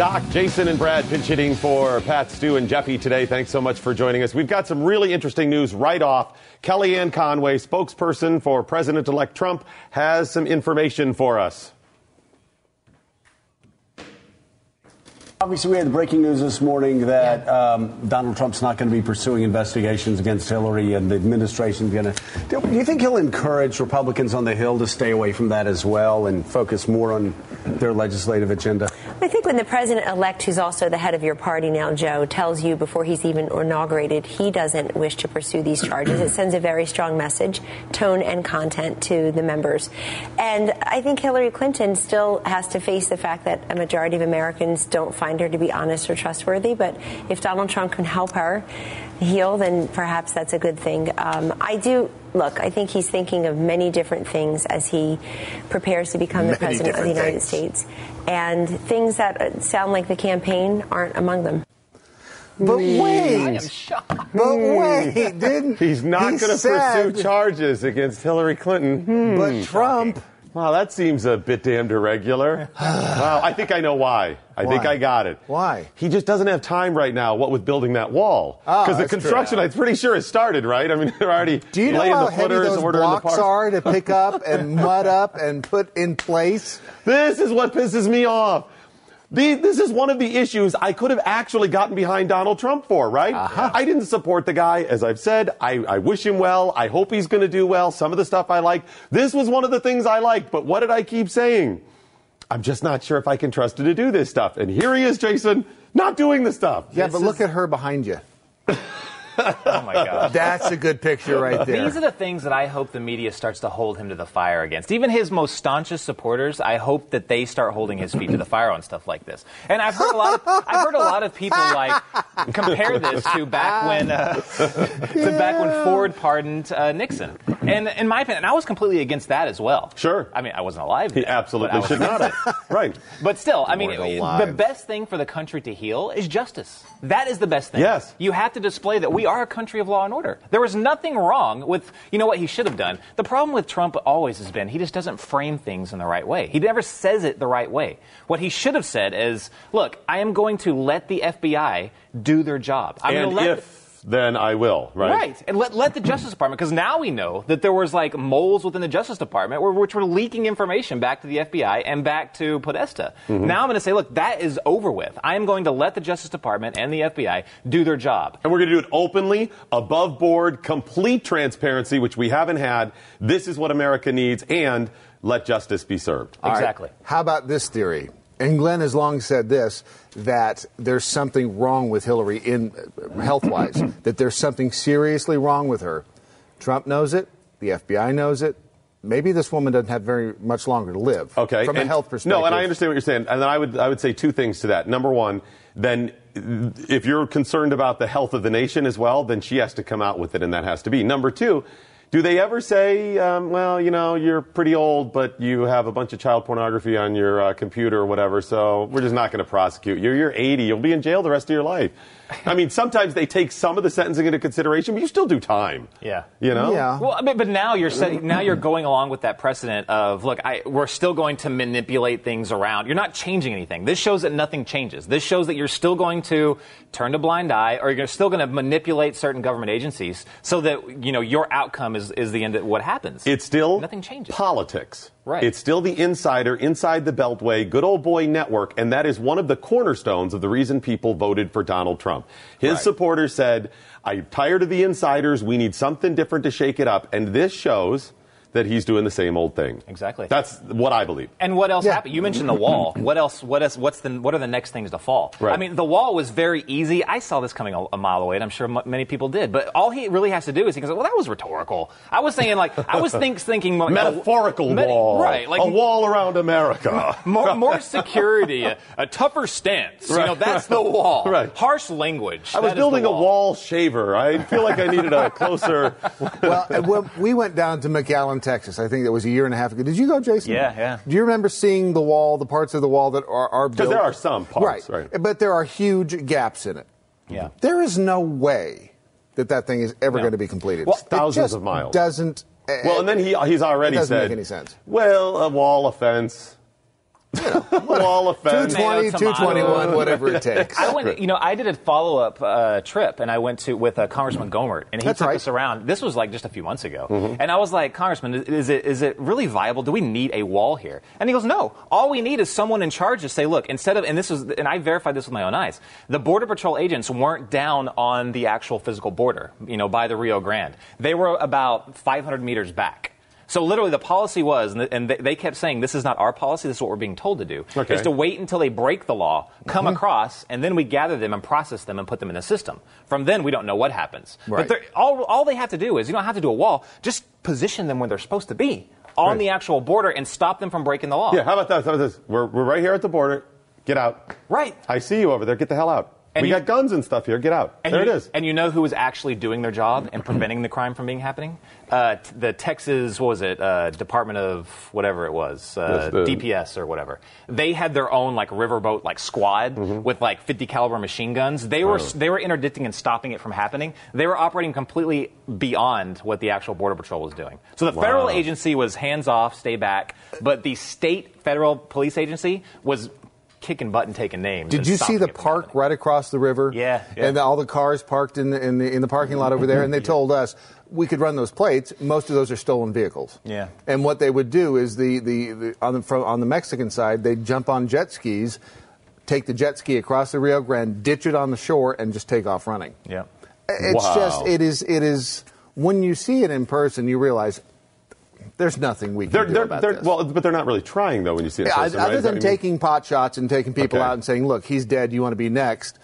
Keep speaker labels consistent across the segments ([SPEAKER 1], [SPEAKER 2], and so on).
[SPEAKER 1] Doc, Jason, and Brad pinch hitting for Pat, Stu, and Jeffy today. Thanks so much for joining us. We've got some really interesting news right off. Kellyanne Conway, spokesperson for President elect Trump, has some information for us.
[SPEAKER 2] Obviously, we had the breaking news this morning that um, Donald Trump's not going to be pursuing investigations against Hillary, and the administration's going to. Do you think he'll encourage Republicans on the Hill to stay away from that as well and focus more on their legislative agenda?
[SPEAKER 3] I think when the president elect, who's also the head of your party now, Joe, tells you before he's even inaugurated he doesn't wish to pursue these charges, it sends a very strong message, tone and content to the members. And I think Hillary Clinton still has to face the fact that a majority of Americans don't find her to be honest or trustworthy. But if Donald Trump can help her heal, then perhaps that's a good thing. Um, I do. Look, I think he's thinking of many different things as he prepares to become the president of the United
[SPEAKER 4] things.
[SPEAKER 3] States. And things that uh, sound like the campaign aren't among them.
[SPEAKER 4] But wait,
[SPEAKER 5] I am shocked.
[SPEAKER 4] but wait, didn't
[SPEAKER 1] He's not
[SPEAKER 4] he
[SPEAKER 1] going to pursue charges against Hillary Clinton. Hmm.
[SPEAKER 4] But Trump,
[SPEAKER 1] Wow, that seems a bit damned irregular. wow, I think I know why. I think I got it.
[SPEAKER 4] Why?
[SPEAKER 1] He just doesn't have time right now, what with building that wall.
[SPEAKER 4] Ah, oh,
[SPEAKER 1] Because the
[SPEAKER 4] that's true.
[SPEAKER 1] construction, I'm pretty sure, has started, right? I mean, they're already
[SPEAKER 4] do you know
[SPEAKER 1] laying
[SPEAKER 4] how
[SPEAKER 1] the
[SPEAKER 4] heavy
[SPEAKER 1] footers,
[SPEAKER 4] those
[SPEAKER 1] the
[SPEAKER 4] blocks are to pick up and mud up and put in place?
[SPEAKER 1] This is what pisses me off. The, this is one of the issues I could have actually gotten behind Donald Trump for, right?
[SPEAKER 4] Uh-huh.
[SPEAKER 1] I didn't support the guy, as I've said. I, I wish him well. I hope he's going to do well. Some of the stuff I liked. This was one of the things I liked, but what did I keep saying? I'm just not sure if I can trust him to do this stuff. And here he is, Jason, not doing the stuff.
[SPEAKER 4] Yeah, but look at her behind you.
[SPEAKER 5] Oh my God.
[SPEAKER 4] That's a good picture right there.
[SPEAKER 5] These are the things that I hope the media starts to hold him to the fire against. Even his most staunchest supporters, I hope that they start holding his feet to the fire on stuff like this. And I've heard a lot of I've heard a lot of people like compare this to back when uh, to back when Ford pardoned uh, Nixon. And in my opinion, and I was completely against that as well.
[SPEAKER 1] Sure.
[SPEAKER 5] I mean, I wasn't alive.
[SPEAKER 1] He
[SPEAKER 5] then, but I
[SPEAKER 1] absolutely
[SPEAKER 5] was
[SPEAKER 1] should not have. right.
[SPEAKER 5] But still, I mean, the best thing for the country to heal is justice. That is the best thing.
[SPEAKER 1] Yes.
[SPEAKER 5] You have to display that we are a country of law and order. There was nothing wrong with, you know what he should have done? The problem with Trump always has been he just doesn't frame things in the right way. He never says it the right way. What he should have said is, look, I am going to let the FBI do their job. I'm
[SPEAKER 1] and
[SPEAKER 5] going to let
[SPEAKER 1] if, then I will, right?
[SPEAKER 5] Right, and let, let the Justice Department, because now we know that there was like moles within the Justice Department where, which were leaking information back to the FBI and back to Podesta.
[SPEAKER 1] Mm-hmm.
[SPEAKER 5] Now I'm going to say, look, that is over with. I am going to let the Justice Department and the FBI do their job.
[SPEAKER 1] And we're going to do it openly, above board, complete transparency, which we haven't had. This is what America needs, and let justice be served.
[SPEAKER 4] All right.
[SPEAKER 5] Exactly.
[SPEAKER 4] How about this theory? And Glenn has long said this that there's something wrong with Hillary in uh, health wise, that there's something seriously wrong with her. Trump knows it, the FBI knows it. Maybe this woman doesn't have very much longer to live.
[SPEAKER 1] Okay.
[SPEAKER 4] From a health perspective.
[SPEAKER 1] No, and I understand what you're saying. And then I would I would say two things to that. Number one, then if you're concerned about the health of the nation as well, then she has to come out with it, and that has to be. Number two. Do they ever say, um, well, you know, you're pretty old, but you have a bunch of child pornography on your uh, computer or whatever, so we're just not going to prosecute you. You're 80. You'll be in jail the rest of your life. I mean, sometimes they take some of the sentencing into consideration, but you still do time.
[SPEAKER 5] Yeah.
[SPEAKER 1] You know?
[SPEAKER 4] Yeah.
[SPEAKER 5] Well, I mean, but now you're setting, now you're going along with that precedent of look, I, we're still going to manipulate things around. You're not changing anything. This shows that nothing changes. This shows that you're still going to turn a blind eye, or you're still going to manipulate certain government agencies so that you know your outcome is is, is the end of what happens.
[SPEAKER 1] It's still
[SPEAKER 5] nothing changes.
[SPEAKER 1] politics.
[SPEAKER 5] Right.
[SPEAKER 1] It's still the insider inside the Beltway, good old boy network, and that is one of the cornerstones of the reason people voted for Donald Trump. His
[SPEAKER 4] Right.
[SPEAKER 1] supporters said, I'm tired of the insiders. We need something different to shake it up. And this shows that he's doing the same old thing.
[SPEAKER 5] Exactly.
[SPEAKER 1] That's what I believe.
[SPEAKER 5] And what else
[SPEAKER 4] Yeah.
[SPEAKER 5] happened? You mentioned the wall. What else? What else? What's the? What are the next things to fall?
[SPEAKER 1] Right.
[SPEAKER 5] I mean, the wall was very easy. I saw this coming a, a mile away, and I'm sure m- many people did. But all he really has to do is he goes, "Well, that was rhetorical." I was saying, like, I was think, thinking more-
[SPEAKER 1] Metaphorical
[SPEAKER 5] Meta-
[SPEAKER 1] wall.
[SPEAKER 5] right? Like
[SPEAKER 1] a wall around America.
[SPEAKER 5] more, more security, a, a tougher stance. You know, that's the wall.
[SPEAKER 1] Right.
[SPEAKER 5] Harsh language.
[SPEAKER 1] I was
[SPEAKER 5] that is the
[SPEAKER 1] building a wall shaver. I feel like I needed a closer.
[SPEAKER 4] well, when we went down to McAllen, Texas. I think it was a year and a half ago. Did you go, Jason?
[SPEAKER 5] Yeah, yeah.
[SPEAKER 4] Do you remember seeing the wall, the parts of the wall that are, are built?
[SPEAKER 1] Because there are some parts, right.
[SPEAKER 4] But there are huge gaps in it.
[SPEAKER 5] Yeah.
[SPEAKER 4] There is no way that that thing is ever
[SPEAKER 5] No.
[SPEAKER 4] going to be completed.
[SPEAKER 1] Well, thousands
[SPEAKER 4] just
[SPEAKER 1] of miles.
[SPEAKER 4] Doesn't.
[SPEAKER 1] Well, and then he he's already
[SPEAKER 4] It doesn't
[SPEAKER 1] said,
[SPEAKER 4] make any sense.
[SPEAKER 1] Well, a wall offense. wall offense.
[SPEAKER 4] 220,
[SPEAKER 5] Tomato,
[SPEAKER 4] 221, whatever it takes.
[SPEAKER 5] I went, you know, I did a follow up uh, trip, and I went to with uh, Congressman Gohmert, and he
[SPEAKER 4] That's
[SPEAKER 5] took
[SPEAKER 4] right.
[SPEAKER 5] us around. This was like just a few months ago, and I was like, Congressman, is it is it really viable? Do we need a wall here? And he goes, No. All we need is someone in charge to say, Look, instead of, and this was, and I verified this with my own eyes. The border patrol agents weren't down on the actual physical border, you know, by the Rio Grande. They were about 500 meters back. So literally, the policy was, and they- they kept saying, "This is not our policy. This is what we're being told to do."
[SPEAKER 1] Okay.
[SPEAKER 5] Is to wait until they break the law, come mm-hmm. across, and then we gather them and process them and put them in the system. From then, we don't know what happens.
[SPEAKER 4] Right.
[SPEAKER 5] But all all they have to do is, you don't have to do a wall. Just position them where they're supposed to be on
[SPEAKER 1] Right.
[SPEAKER 5] the actual border and stop them from breaking the law.
[SPEAKER 1] Yeah, how about that? How about this? We're, we're right here at the border. Get out.
[SPEAKER 5] Right.
[SPEAKER 1] I see you over there. Get the hell out.
[SPEAKER 5] And
[SPEAKER 1] we
[SPEAKER 5] you-
[SPEAKER 1] got guns and stuff here. Get out.
[SPEAKER 5] And
[SPEAKER 1] there
[SPEAKER 5] you,
[SPEAKER 1] it is.
[SPEAKER 5] And you know who was actually doing their job and preventing the crime from being happening? Uh, t- the Texas, what was it? Uh, Department of whatever it was, uh,
[SPEAKER 1] Yes,
[SPEAKER 5] DPS or whatever. They had their own like riverboat like squad
[SPEAKER 1] Mm-hmm.
[SPEAKER 5] with like 50 caliber machine guns. They were they were interdicting and stopping it from happening. They were operating completely beyond what the actual border patrol was doing. So the federal agency was hands off, stay back, but the state federal police agency was kicking butt and taking names.
[SPEAKER 4] Did you see the park right across the river?
[SPEAKER 5] Yeah, yeah.
[SPEAKER 4] And all the cars parked in the, in the in the parking lot over there, and they told us we could run those plates. Most of those are stolen vehicles.
[SPEAKER 5] Yeah.
[SPEAKER 4] And what they would do is the the, the on the from, on the Mexican side, they'd jump on jet skis, take the jet ski across the Rio Grande, ditch it on the shore, and just take off running.
[SPEAKER 5] Yeah.
[SPEAKER 4] It's
[SPEAKER 1] Wow.
[SPEAKER 4] just it is it is when you see it in person, you realize there's nothing we can
[SPEAKER 1] They're,
[SPEAKER 4] do
[SPEAKER 1] they're,
[SPEAKER 4] about
[SPEAKER 1] they're,
[SPEAKER 4] this.
[SPEAKER 1] well, but they're not really trying though when you see it. in
[SPEAKER 4] Yeah,
[SPEAKER 1] person,
[SPEAKER 4] other
[SPEAKER 1] right?
[SPEAKER 4] than
[SPEAKER 1] I mean-
[SPEAKER 4] taking pot shots and taking people
[SPEAKER 1] Okay.
[SPEAKER 4] out and saying, "Look, he's dead. You want to be next?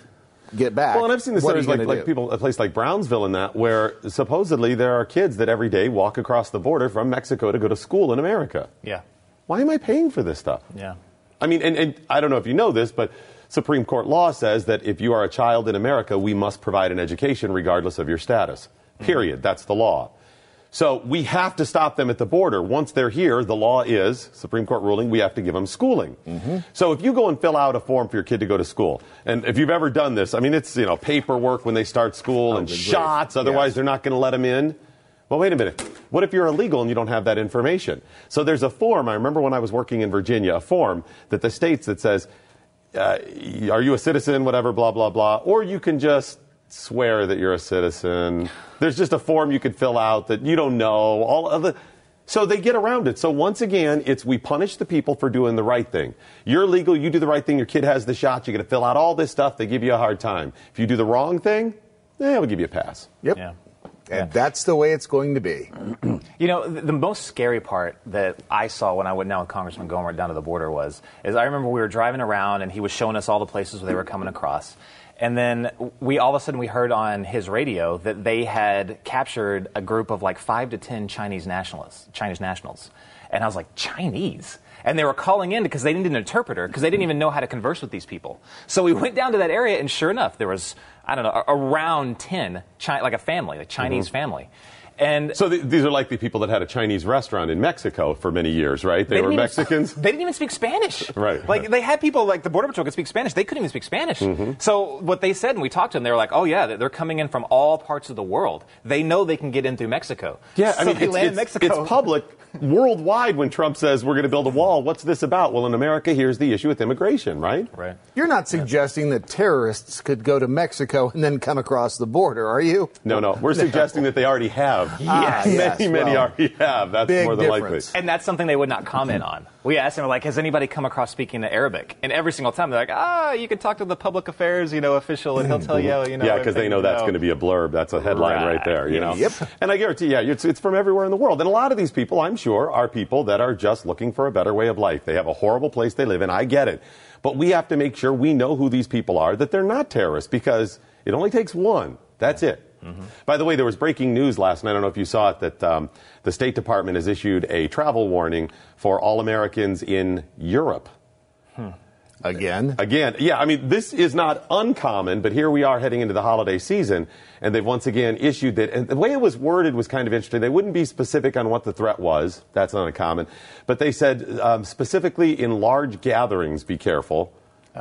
[SPEAKER 4] Get back."
[SPEAKER 1] Well, and I've seen the
[SPEAKER 4] What are
[SPEAKER 1] stories
[SPEAKER 4] you
[SPEAKER 1] like, like people, a place like Brownsville and that, where supposedly there are kids that every day walk across the border from Mexico to go to school in America.
[SPEAKER 5] Yeah.
[SPEAKER 1] Why am I paying for this stuff?
[SPEAKER 5] Yeah.
[SPEAKER 1] I mean, and, and I don't know if you know this, but Supreme Court law says that if you are a child in America, we must provide an education regardless of your status. Mm-hmm. Period. That's the law. So we have to stop them at the border. Once they're here, the law is, Supreme Court ruling, we have to give them schooling. So if you go and fill out a form for your kid to go to school, and if you've ever done this, I mean, it's, you know, paperwork when they start school and
[SPEAKER 4] good grief.
[SPEAKER 1] shots, otherwise
[SPEAKER 4] Yes.
[SPEAKER 1] they're not going to let them in. Well, wait a minute. What if you're illegal and you don't have that information? So there's a form. I remember when I was working in Virginia, a form that the states that says, uh, "Are you a citizen?" Whatever, blah blah blah. Or you can just swear that you're a citizen. There's just a form you could fill out that you don't know. All of the. So they get around it. So once again, it's we punish the people for doing the right thing. You're legal, you do the right thing, your kid has the shot, you got to fill out all this stuff, they give you a hard time. If you do the wrong thing, eh, we'll give you a pass.
[SPEAKER 4] Yep.
[SPEAKER 5] Yeah.
[SPEAKER 4] And that's the way it's going to be.
[SPEAKER 5] You know, the, the most scary part that I saw when I went down with Congressman Gomer down to the border was, is I remember we were driving around and he was showing us all the places where they were coming across. And then we all of a sudden we heard on his radio that they had captured a group of like five to ten Chinese nationalists, Chinese nationals. And I was like, Chinese? And they were calling in because they didn't need an interpreter because they didn't even know how to converse with these people. So we went down to that area and sure enough, there was, I don't know, around 10, Chi- like a family, a Chinese mm-hmm. family. And
[SPEAKER 1] So th- these are like the people that had a Chinese restaurant in Mexico for many years, right? They, were
[SPEAKER 5] didn't even-
[SPEAKER 1] Mexicans.
[SPEAKER 5] they didn't even speak Spanish.
[SPEAKER 1] Right,
[SPEAKER 5] Like they had people like the border patrol could speak Spanish. They couldn't even speak Spanish.
[SPEAKER 1] Mm-hmm.
[SPEAKER 5] So what they said, and we talked to them, they were like, "Oh yeah, they're coming in from all parts of the world. They know they can get in through Mexico.
[SPEAKER 1] Yeah, I
[SPEAKER 5] So
[SPEAKER 1] mean,
[SPEAKER 5] they
[SPEAKER 1] it's,
[SPEAKER 5] land in
[SPEAKER 1] it's,
[SPEAKER 5] Mexico.
[SPEAKER 1] it's public worldwide when Trump says we're going to build a wall. What's this about? Well, in America, here's the issue with immigration, right?
[SPEAKER 5] Right.
[SPEAKER 4] You're not suggesting that terrorists could go to Mexico and then come across the border, are you?
[SPEAKER 1] No, no, we're suggesting that they already have have.
[SPEAKER 4] Ah, yes,
[SPEAKER 1] many, many
[SPEAKER 4] well,
[SPEAKER 1] already have. That's
[SPEAKER 4] big
[SPEAKER 1] more than
[SPEAKER 4] difference.
[SPEAKER 1] likely.
[SPEAKER 5] And that's something they would not comment on. We asked them, like, has anybody come across speaking Arabic? And every single time they're like, ah, you can talk to the public affairs, you know, official, and he'll tell you, you know.
[SPEAKER 1] Yeah, because they
[SPEAKER 5] everything
[SPEAKER 1] know
[SPEAKER 5] you
[SPEAKER 1] that's going to be a blurb. That's a headline right,
[SPEAKER 5] Right.
[SPEAKER 1] there, you know.
[SPEAKER 4] Yep.
[SPEAKER 1] And I guarantee, yeah, it's, it's from everywhere in the world. And a lot of these people, I'm sure, are people that are just looking for a better way of life. They have a horrible place they live in. I get it. But we have to make sure we know who these people are, that they're not terrorists, because it only takes one. That's it. By the way, there was breaking news last night. I don't know if you saw it that um, the State Department has issued a travel warning for all Americans in Europe.
[SPEAKER 4] Again.
[SPEAKER 1] Again, yeah, I mean, this is not uncommon, but here we are heading into the holiday season, and they've once again issued that. And the way it was worded was kind of interesting. They wouldn't be specific on what the threat was. That's not uncommon. But they said um, specifically in large gatherings, be careful.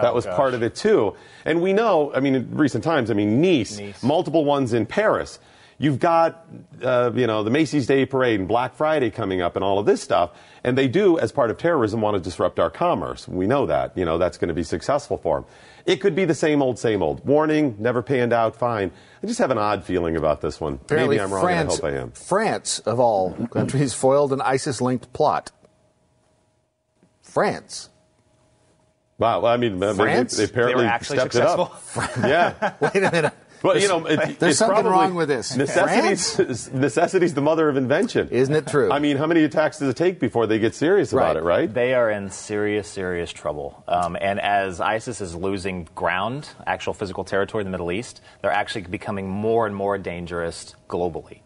[SPEAKER 1] That was part of it too. And we know, I mean, in recent times, I mean, Nice,
[SPEAKER 5] Nice.
[SPEAKER 1] multiple ones in Paris. You've got, uh, you know, the Macy's Day Parade and Black Friday coming up and all of this stuff. And they do, as part of terrorism, want to disrupt our commerce. We know that. You know, that's going to be successful for them. It could be the same old, same old. Warning, never panned out, fine. I just have an odd feeling about this one.
[SPEAKER 4] Apparently,
[SPEAKER 1] Maybe I'm wrong,
[SPEAKER 4] France,
[SPEAKER 1] and I hope I am.
[SPEAKER 4] France, of all countries, foiled an ISIS linked plot. France.
[SPEAKER 1] Wow, well, I mean, they-
[SPEAKER 4] France?
[SPEAKER 1] They, apparently
[SPEAKER 5] They were actually
[SPEAKER 1] stepped it up. yeah.
[SPEAKER 4] Wait a minute.
[SPEAKER 1] Well, you know, it,
[SPEAKER 4] There's
[SPEAKER 1] it's
[SPEAKER 4] something wrong with this.
[SPEAKER 1] Necessity's, necessity's the mother of invention.
[SPEAKER 4] Isn't it true?
[SPEAKER 1] I mean, how many attacks does it take before they get serious about it, right?
[SPEAKER 5] They are in serious, serious trouble. Um, and as ISIS is losing ground, actual physical territory in the Middle East, they're actually becoming more and more dangerous globally.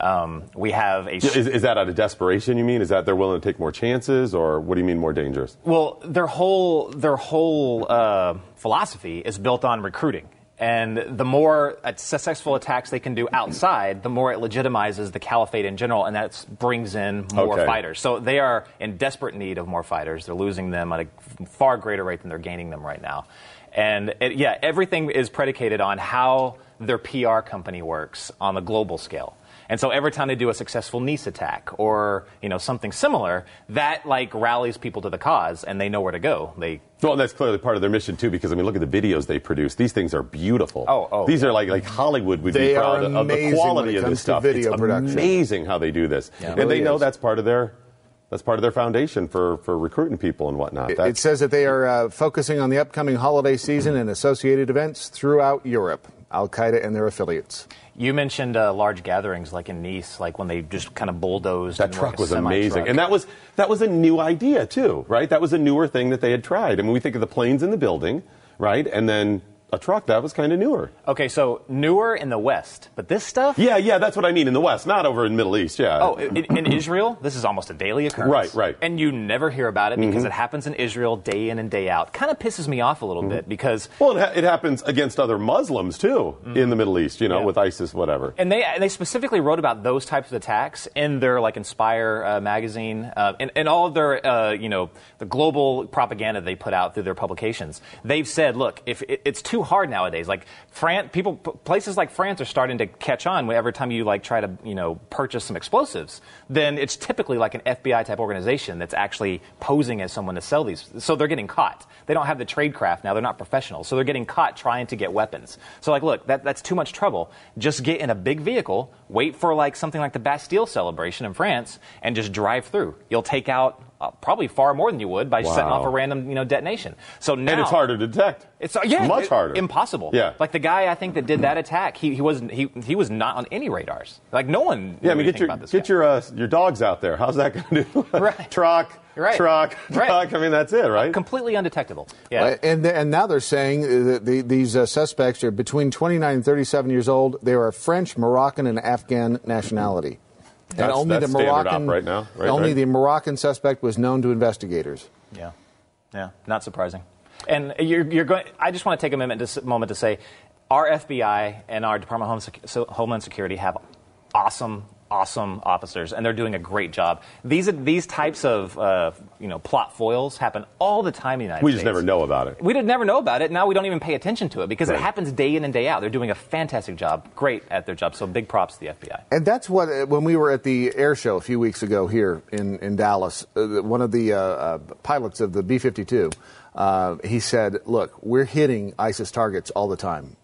[SPEAKER 5] Um, we have a
[SPEAKER 1] Is, is that out of desperation? You mean? Is that they're willing to take more chances, or what do you mean more dangerous?
[SPEAKER 5] Well, their whole their whole uh, philosophy is built on recruiting, and the more successful attacks they can do outside, the more it legitimizes the caliphate in general, and that brings in more
[SPEAKER 1] Okay.
[SPEAKER 5] fighters. So they are in desperate need of more fighters. They're losing them at a far greater rate than they're gaining them right now, and it, yeah, everything is predicated on how their PR company works on the global scale. And so every time they do a successful Nice attack or you know something similar, that like rallies people to the cause, and they know where to go. They
[SPEAKER 1] Well, that's clearly part of their mission too, because I mean, look at the videos they produce. These things are beautiful.
[SPEAKER 5] Oh, oh,
[SPEAKER 1] These
[SPEAKER 5] yeah.
[SPEAKER 1] are like like Hollywood would
[SPEAKER 4] They
[SPEAKER 1] be proud of, of the quality of
[SPEAKER 4] comes
[SPEAKER 1] this stuff.
[SPEAKER 4] video
[SPEAKER 1] it's
[SPEAKER 4] production.
[SPEAKER 1] amazing how they do this,
[SPEAKER 4] Yeah,
[SPEAKER 1] and
[SPEAKER 4] really
[SPEAKER 1] they know
[SPEAKER 4] is.
[SPEAKER 1] that's part of their that's part of their foundation for for recruiting people and whatnot.
[SPEAKER 4] It,
[SPEAKER 1] That's-
[SPEAKER 4] it says that they are uh, focusing on the upcoming holiday season and associated events throughout Europe, Al Qaeda and their affiliates.
[SPEAKER 5] You mentioned uh, large gatherings like in Nice, like when they just kind of bulldozed.
[SPEAKER 1] That truck
[SPEAKER 5] like,
[SPEAKER 1] was amazing, and that was that was a new idea too, right? That was a newer thing that they had tried. I mean, we think of the planes in the building, right, and then a truck that was kind of newer.
[SPEAKER 5] okay, so newer in the West, but this stuff.
[SPEAKER 1] Yeah, yeah, that's what I mean in the West, not over in the Middle East. Yeah.
[SPEAKER 5] Oh, in, in Israel, this is almost a daily occurrence.
[SPEAKER 1] Right, right.
[SPEAKER 5] And you never hear about it because it happens in Israel day in and day out. Kind of pisses me off a little bit because
[SPEAKER 1] Well, it, ha- it happens against other Muslims too in the Middle East. You know,
[SPEAKER 5] Yeah.
[SPEAKER 1] with ISIS, whatever.
[SPEAKER 5] And they they specifically wrote about those types of attacks in their like Inspire uh, magazine uh, and, and all of their uh, you know the global propaganda they put out through their publications. They've said, look, if it, it's too hard nowadays, like France, people places like France are starting to catch on. Every time you like try to you know purchase some explosives, then it's typically like an FBI type organization that's actually posing as someone to sell these. So they're getting caught. They don't have the trade craft now. They're not professionals. So they're getting caught trying to get weapons. So like, look, that, that's too much trouble. Just get in a big vehicle, wait for like something like the Bastille celebration in France, and just drive through. You'll take out uh, probably far more than you would by setting off a random you know detonation. So now
[SPEAKER 1] and it's harder to detect.
[SPEAKER 5] It's uh, yeah,
[SPEAKER 1] much
[SPEAKER 5] it-
[SPEAKER 1] harder.
[SPEAKER 5] impossible.
[SPEAKER 1] Yeah.
[SPEAKER 5] like the guy I think that did that attack, he, he wasn't he he was not on any radars. Like no one.
[SPEAKER 1] Yeah, I mean, get your get
[SPEAKER 5] guy.
[SPEAKER 1] your uh, your dogs out there. How's that going to do?
[SPEAKER 5] Right.
[SPEAKER 1] truck,
[SPEAKER 5] Right.
[SPEAKER 1] truck,
[SPEAKER 5] Right.
[SPEAKER 1] truck. I mean, that's it, right?
[SPEAKER 5] completely undetectable. Yeah.
[SPEAKER 4] Uh, And, and now they're saying that the, these uh, suspects are between 29 and 37 years old. They are French, Moroccan, and Afghan nationality. And only
[SPEAKER 1] that's
[SPEAKER 4] the Moroccan
[SPEAKER 1] right now, right,
[SPEAKER 4] only
[SPEAKER 1] right?
[SPEAKER 4] the Moroccan suspect was known to investigators.
[SPEAKER 5] Yeah, yeah, not surprising. And you're, you're going. I just want to take a moment to, moment to say, our FBI and our Department of Home Sec- so- Homeland Security have awesome, awesome officers, and they're doing a great job. These these types of uh, you know plot foils happen all the time in the United
[SPEAKER 1] we
[SPEAKER 5] States.
[SPEAKER 1] just never know about it.
[SPEAKER 5] We did never know about it. Now we don't even pay attention to it because
[SPEAKER 1] Right.
[SPEAKER 5] it happens day in and day out. They're doing a fantastic job, great at their job. So big props to the FBI.
[SPEAKER 4] And that's what, uh, when we were at the air show a few weeks ago here in, in Dallas, uh, one of the uh, uh, pilots of the B 52, uh, he said, Look, we're hitting ISIS targets all the time.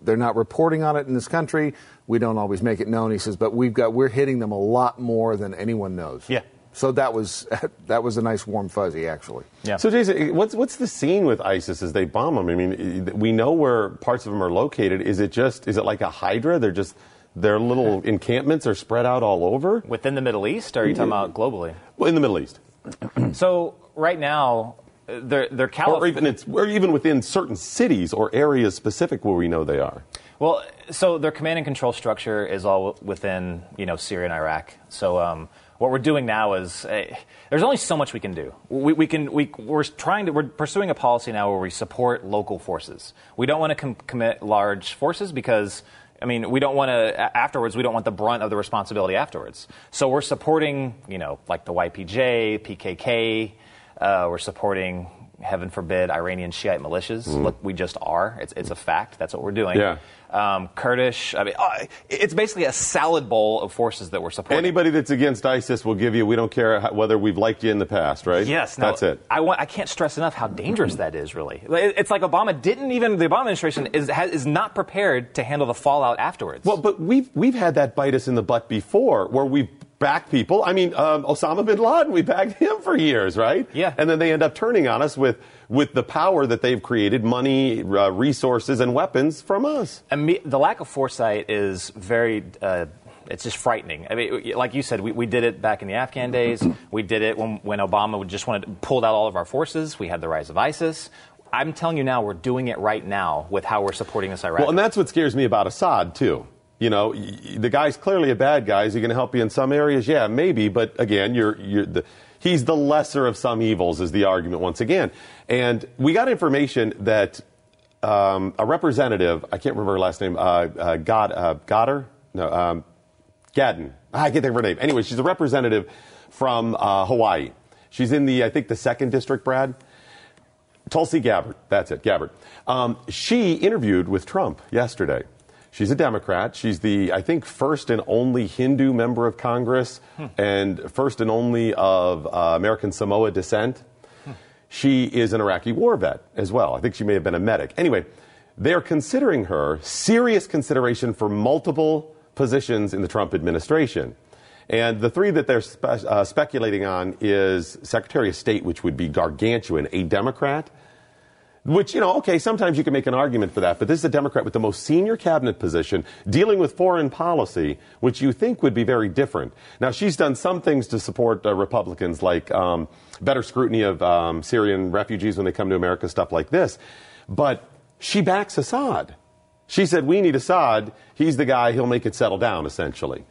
[SPEAKER 4] They're not reporting on it in this country. We don't always make it known. He says, but we've got we're hitting them a lot more than anyone knows.
[SPEAKER 5] Yeah.
[SPEAKER 4] So that was that was a nice warm fuzzy actually.
[SPEAKER 5] Yeah.
[SPEAKER 1] So, Jason, what's what's the scene with ISIS as they bomb them? I mean, we know where parts of them are located. Is it just is it like a hydra? They're just their little encampments are spread out all over.
[SPEAKER 5] Within the Middle East, or are you talking about globally?
[SPEAKER 1] Well, in the Middle East,
[SPEAKER 5] So right now, they're they're
[SPEAKER 1] or even it's or even within certain cities or areas specific where we know they are.
[SPEAKER 5] Well, so their command and control structure is all within, you know, Syria and Iraq. So um, what we're doing now is uh, there's only so much we can do. We, we can we we're trying to we're pursuing a policy now where we support local forces. We don't want to com- commit large forces because. I mean, we don't want to, afterwards, we don't want the brunt of the responsibility afterwards. So we're supporting, you know, like the YPJ, PKK, uh, we're supporting, heaven forbid, Iranian Shiite militias. Look, we just are. It's, it's a fact. That's what we're doing.
[SPEAKER 1] Yeah.
[SPEAKER 5] Um, Kurdish. I mean, uh, it's basically a salad bowl of forces that we're supporting.
[SPEAKER 1] Anybody that's against ISIS will give you. We don't care how, whether we've liked you in the past, right?
[SPEAKER 5] Yes, now,
[SPEAKER 1] that's it.
[SPEAKER 5] I, want, I can't stress enough how dangerous that is. Really, it's like Obama didn't even the Obama administration is has, is not prepared to handle the fallout afterwards.
[SPEAKER 1] Well, but we've we've had that bite us in the butt before, where we've backed people. I mean, um, Osama bin Laden, we backed him for years, right?
[SPEAKER 5] Yeah.
[SPEAKER 1] And then they end up turning on us with with the power that they've created, money, uh, resources, and weapons from us.
[SPEAKER 5] And me, the lack of foresight is very. Uh, it's just frightening. I mean, like you said, we, we did it back in the Afghan days. We did it when, when Obama just wanted pulled out all of our forces. We had the rise of ISIS. I'm telling you now, we're doing it right now with how we're supporting this Iraq.
[SPEAKER 1] Well, and that's what scares me about Assad too. You know, the guy's clearly a bad guy. Is he going to help you in some areas? Yeah, maybe. But again, you're, you're the, he's the lesser of some evils, is the argument once again. And we got information that um, a representative, I can't remember her last name, uh, uh, God, uh, Goddard? No, um, Gadden. I can't think of her name. Anyway, she's a representative from uh, Hawaii. She's in the, I think, the second district, Brad. Tulsi Gabbard, that's it, Gabbard. Um, she interviewed with Trump yesterday. She's a Democrat. She's the, I think, first and only Hindu member of Congress and first and only of uh, American Samoa descent. She is an Iraqi war vet as well. I think she may have been a medic. Anyway, they're considering her serious consideration for multiple positions in the Trump administration. And the three that they're spe- uh, speculating on is Secretary of State, which would be gargantuan, a Democrat. Which, you know, okay, sometimes you can make an argument for that, but this is a Democrat with the most senior cabinet position dealing with foreign policy, which you think would be very different. Now, she's done some things to support uh, Republicans, like um, better scrutiny of um, Syrian refugees when they come to America, stuff like this. But she backs Assad. She said, We need Assad. He's the guy, he'll make it settle down, essentially.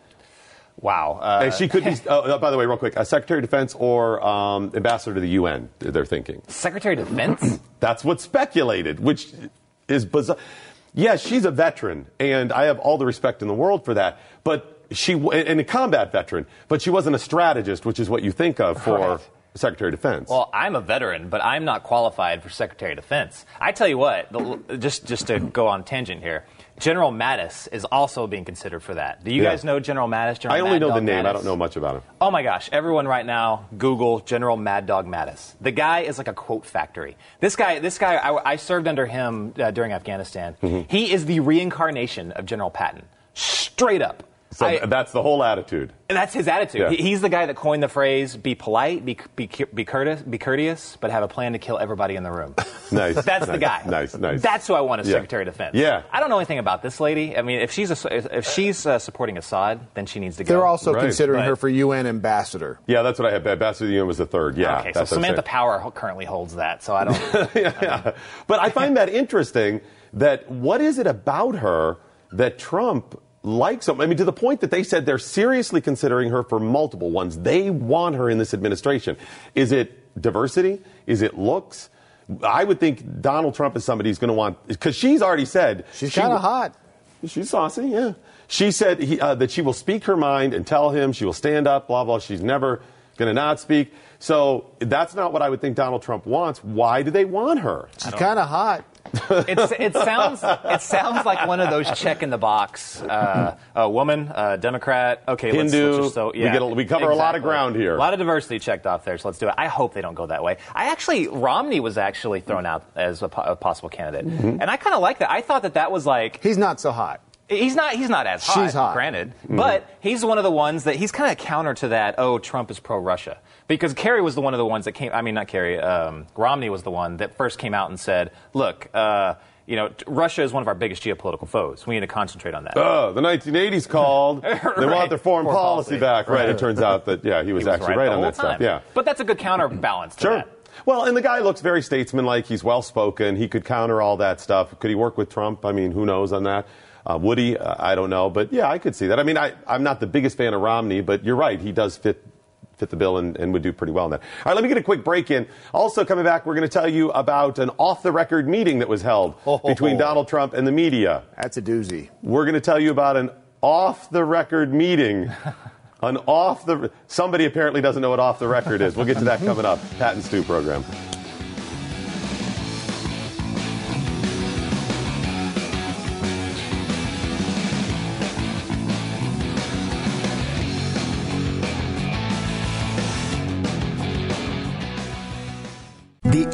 [SPEAKER 5] Wow. Uh,
[SPEAKER 1] And she could be, uh, uh, by the way, real quick, a Secretary of Defense or um, ambassador to the UN, they're thinking.
[SPEAKER 5] Secretary of Defense.
[SPEAKER 1] That's what's speculated, which is bizarre. Yes, she's a veteran, and I have all the respect in the world for that. But she, and a combat veteran, but she wasn't a strategist, which is what you think of for
[SPEAKER 5] Right.
[SPEAKER 1] Secretary of Defense.
[SPEAKER 5] Well, I'm a veteran, but I'm not qualified for Secretary of Defense. I tell you what, the, just just to go on tangent here, General Mattis is also being considered for that. Do you
[SPEAKER 1] Yeah.
[SPEAKER 5] guys know General Mattis? General
[SPEAKER 1] I only
[SPEAKER 5] Mad
[SPEAKER 1] know the
[SPEAKER 5] Dog
[SPEAKER 1] name. I don't know much about him.
[SPEAKER 5] Oh my gosh, everyone right now, Google General Mad Dog Mattis. The guy is like a quote factory. This guy, this guy, I, I served under him uh, during Afghanistan.
[SPEAKER 1] Mm-hmm.
[SPEAKER 5] He is the reincarnation of General Patton. Straight up.
[SPEAKER 1] So
[SPEAKER 5] I-
[SPEAKER 1] that's the whole attitude.
[SPEAKER 5] and that's his attitude.
[SPEAKER 1] Yeah.
[SPEAKER 5] He's the guy that coined the phrase "be polite, be, be, be, courteous, be courteous, but have a plan to kill everybody in the room."
[SPEAKER 1] Nice.
[SPEAKER 5] That's the guy.
[SPEAKER 1] Nice, nice.
[SPEAKER 5] That's who I want as
[SPEAKER 1] Yeah.
[SPEAKER 5] Secretary of Defense.
[SPEAKER 1] Yeah.
[SPEAKER 5] I don't know anything about this lady. I mean, if she's a, if if she's uh, supporting Assad, then she needs to go.
[SPEAKER 4] They're also
[SPEAKER 1] Right.
[SPEAKER 4] considering
[SPEAKER 5] But-
[SPEAKER 4] her for UN ambassador.
[SPEAKER 1] Yeah, that's what I had. Ambassador to the UN was the third. Yeah.
[SPEAKER 5] okay, so
[SPEAKER 1] that's what
[SPEAKER 5] Samantha. Power currently holds that, so I don't.
[SPEAKER 1] yeah. But I find that interesting that what is it about her that Trump likes so I mean, to the point that they said they're seriously considering her for multiple ones. They want her in this administration. Is it diversity? Is it looks? I would think Donald Trump is somebody who's going to want, because she's already said.
[SPEAKER 4] She's
[SPEAKER 1] she-
[SPEAKER 4] kind of hot.
[SPEAKER 1] She's saucy, yeah. She said he, uh, that she will speak her mind and tell him. She will stand up, blah, blah. She's never going to not speak. So that's not what I would think Donald Trump wants. Why do they want her?
[SPEAKER 4] She's kind of hot.
[SPEAKER 5] It's, it sounds it sounds like one of those check in the box. Uh, a woman, a Democrat. Okay, let's,
[SPEAKER 1] Hindu.
[SPEAKER 5] let's just so
[SPEAKER 1] We
[SPEAKER 5] yeah,
[SPEAKER 1] get a- we cover a lot of ground here.
[SPEAKER 5] A lot of diversity checked off there, so let's do it. I hope they don't go that way. I actually Romney was actually thrown out as a, po- a possible candidate,
[SPEAKER 1] Mm-hmm.
[SPEAKER 5] and I kind of like that. I thought that that was like
[SPEAKER 4] He's not so hot.
[SPEAKER 5] He's not. He's not as hot.
[SPEAKER 4] She's hot.
[SPEAKER 5] Granted,
[SPEAKER 1] Mm-hmm.
[SPEAKER 5] but he's one of the ones that he's kind of counter to that. Oh, Trump is pro-Russia because Kerry was the one of the ones that came. I mean, not Kerry. Um, Romney was the one that first came out and said, "Look, uh, you know, Russia is one of our biggest geopolitical foes. We need to concentrate on that."
[SPEAKER 1] Oh, the 1980s called. They want their foreign,
[SPEAKER 5] Foreign
[SPEAKER 1] policy,
[SPEAKER 5] policy.
[SPEAKER 1] back. Right. It turns out that yeah, he was,
[SPEAKER 5] He was
[SPEAKER 1] actually
[SPEAKER 5] right,
[SPEAKER 1] right, on
[SPEAKER 5] whole
[SPEAKER 1] that stuff. Yeah.
[SPEAKER 5] but that's a good counterbalance to
[SPEAKER 1] Sure.
[SPEAKER 5] that.
[SPEAKER 1] Well, and the guy looks very statesmanlike. He's well spoken. He could counter all that stuff. Could he work with Trump? I mean, who knows on that? Uh, would he? Uh, I don't know. But yeah, I could see that. I mean, I, I'm not the biggest fan of Romney, but you're right. He does fit fit the bill and, and would do pretty well in that. All right, let me get a quick break in. Also, coming back, we're going to tell you about an off the record meeting that was held
[SPEAKER 4] ho,
[SPEAKER 1] between
[SPEAKER 4] ho.
[SPEAKER 1] Donald Trump and the media.
[SPEAKER 4] That's a doozy.
[SPEAKER 1] We're going to tell you about an off the record meeting. An off the somebody apparently doesn't know what off the record is. We'll get to that coming up. Pat and Stu program.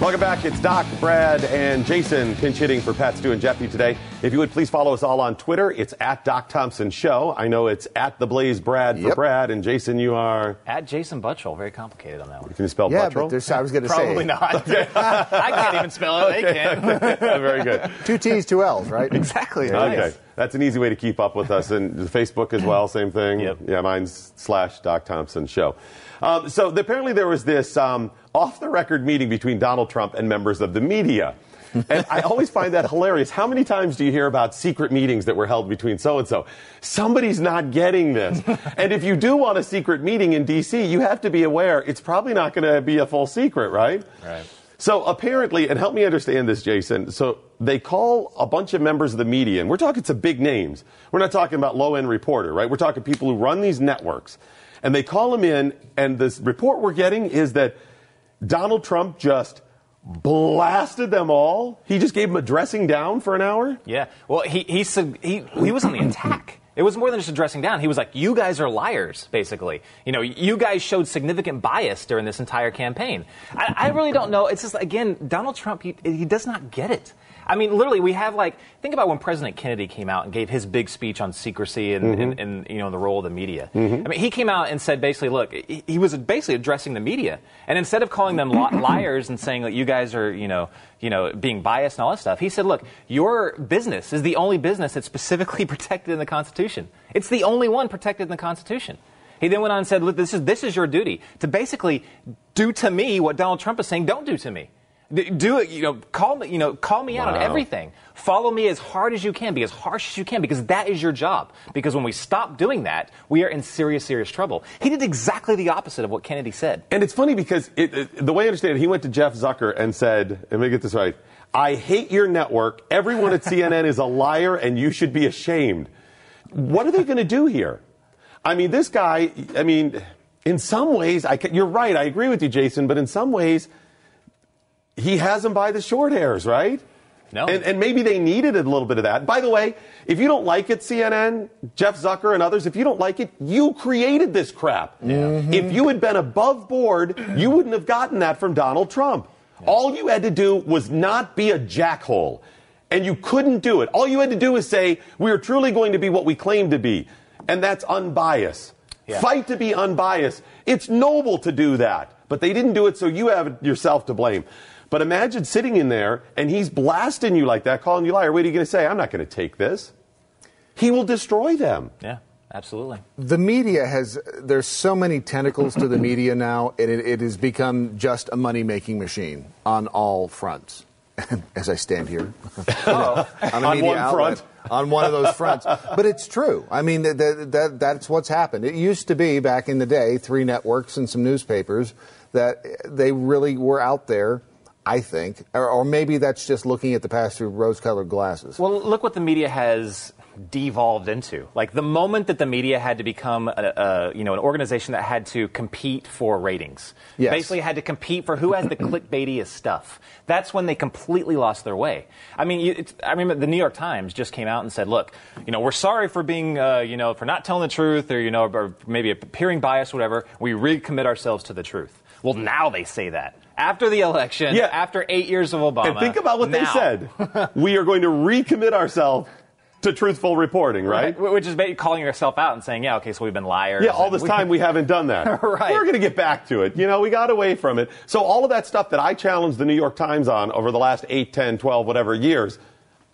[SPEAKER 1] Welcome back. It's Doc, Brad, and Jason pinch hitting for Pat, Stu, and Jeffy today. If you would please follow us all on Twitter, it's at Doc Thompson Show. I know it's at the Blaze Brad for
[SPEAKER 4] Yep.
[SPEAKER 1] Brad, and Jason, you are.
[SPEAKER 5] At Jason Buttrill, very complicated on that one.
[SPEAKER 1] Can you spell
[SPEAKER 4] Yeah,
[SPEAKER 1] Buttrill?
[SPEAKER 4] but I was going to say.
[SPEAKER 5] Probably not. I can't even spell it. They can.
[SPEAKER 1] Very good.
[SPEAKER 4] Two T's, two L's, right?
[SPEAKER 5] Exactly.
[SPEAKER 1] Okay,
[SPEAKER 5] Nice.
[SPEAKER 1] that's an easy way to keep up with us. And Facebook as well, same thing.
[SPEAKER 5] Yep.
[SPEAKER 1] Yeah, mine's slash Doc Thompson Show. Um, so apparently there was this um, off the record meeting between Donald Trump and members of the media. and I always find that hilarious. How many times do you hear about secret meetings that were held between so and so? Somebody's not getting this. and if you do want a secret meeting in D.C., you have to be aware it's probably not going to be a full secret, right?
[SPEAKER 5] Right.
[SPEAKER 1] So apparently, and help me understand this, Jason. So they call a bunch of members of the media, and we're talking some big names. We're not talking about low end reporter, right? We're talking people who run these networks. And they call him in, and this report we're getting is that Donald Trump just blasted them all. He just gave them a dressing down for an hour.
[SPEAKER 5] Yeah. Well, he he he he was on the attack. It was more than just a dressing down. He was like, "You guys are liars." Basically, you know, you guys showed significant bias during this entire campaign. I, I really don't know. It's just again, Donald Trump. He, he does not get it. I mean, literally, we have like think about when President Kennedy came out and gave his big speech on secrecy and, mm-hmm. and, and you know the role of the media. Mm-hmm. I mean, he came out and said basically, look, he, he was basically addressing the media, and instead of calling them li- liars and saying that you guys are, you know, you know, being biased and all that stuff, he said, look, your business is the only business that's specifically protected in the Constitution. It's the only one protected in the Constitution. He then went on and said, look, this is this is your duty to basically do to me what Donald Trump is saying, don't do to me. Do it, you know, call me, you know, call me out on everything. Follow me as hard as you can, be as harsh as you can, because that is your job. Because when we stop doing that, we are in serious, serious trouble. He did exactly the opposite of what Kennedy said.
[SPEAKER 1] And it's funny because it, it- the way I understand it, he went to Jeff Zucker and said, let me get this right. I hate your network. Everyone at CNN is a liar and you should be ashamed. What are they going to do here? I mean, this guy, I mean, in some ways, I you're right. I agree with you, Jason, but in some ways, he has them by the short hairs, right?
[SPEAKER 5] No.
[SPEAKER 1] And, and maybe they needed a little bit of that. By the way, if you don't like it, CNN, Jeff Zucker, and others, if you don't like it, you created this crap. Yeah. Mm-hmm. If you had been above board, you wouldn't have gotten that from Donald Trump. All you had to do was not be a jackhole. And you couldn't do it. All you had to do is say, we are truly going to be what we claim to be. And that's unbiased. Fight to be unbiased. It's noble to do that. But they didn't do it, so you have yourself to blame. But imagine sitting in there and he's blasting you like that, calling you liar. What are you going to say? I'm not going to take this. He will destroy them.
[SPEAKER 5] Yeah, absolutely.
[SPEAKER 4] The media has, there's so many tentacles to the media now, and it, it has become just a money making machine on all fronts. As I stand here on a
[SPEAKER 1] On one
[SPEAKER 4] outlet,
[SPEAKER 1] front.
[SPEAKER 4] on one of those fronts. But it's true. I mean, that, that, that, that's what's happened. It used to be back in the day, three networks and some newspapers that they really were out there. I think, or, or maybe that's just looking at the past through rose-colored glasses.
[SPEAKER 5] Well, look what the media has devolved into. Like the moment that the media had to become a, a you know an organization that had to compete for ratings,
[SPEAKER 4] Yes.
[SPEAKER 5] basically had to compete for who has the clickbaitiest stuff. That's when they completely lost their way. I mean, you, it's, I remember the New York Times just came out and said, "Look, you know, we're sorry for being, uh, you know, for not telling the truth, or you know, or maybe appearing biased, whatever. We recommit ourselves to the truth." Well, now they say that after the election,
[SPEAKER 1] Yeah.
[SPEAKER 5] after eight years of Obama.
[SPEAKER 1] And think about what they said. we are going to recommit ourselves to truthful reporting, right?
[SPEAKER 5] Right, Which is calling yourself out and saying, yeah, okay, so we've been liars.
[SPEAKER 1] Yeah, all this
[SPEAKER 5] we-
[SPEAKER 1] time we haven't done that.
[SPEAKER 5] Right.
[SPEAKER 1] We're going to get back to it. You know, we got away from it. So all of that stuff that I challenged the New York Times on over the last 8, 10, 12, whatever years,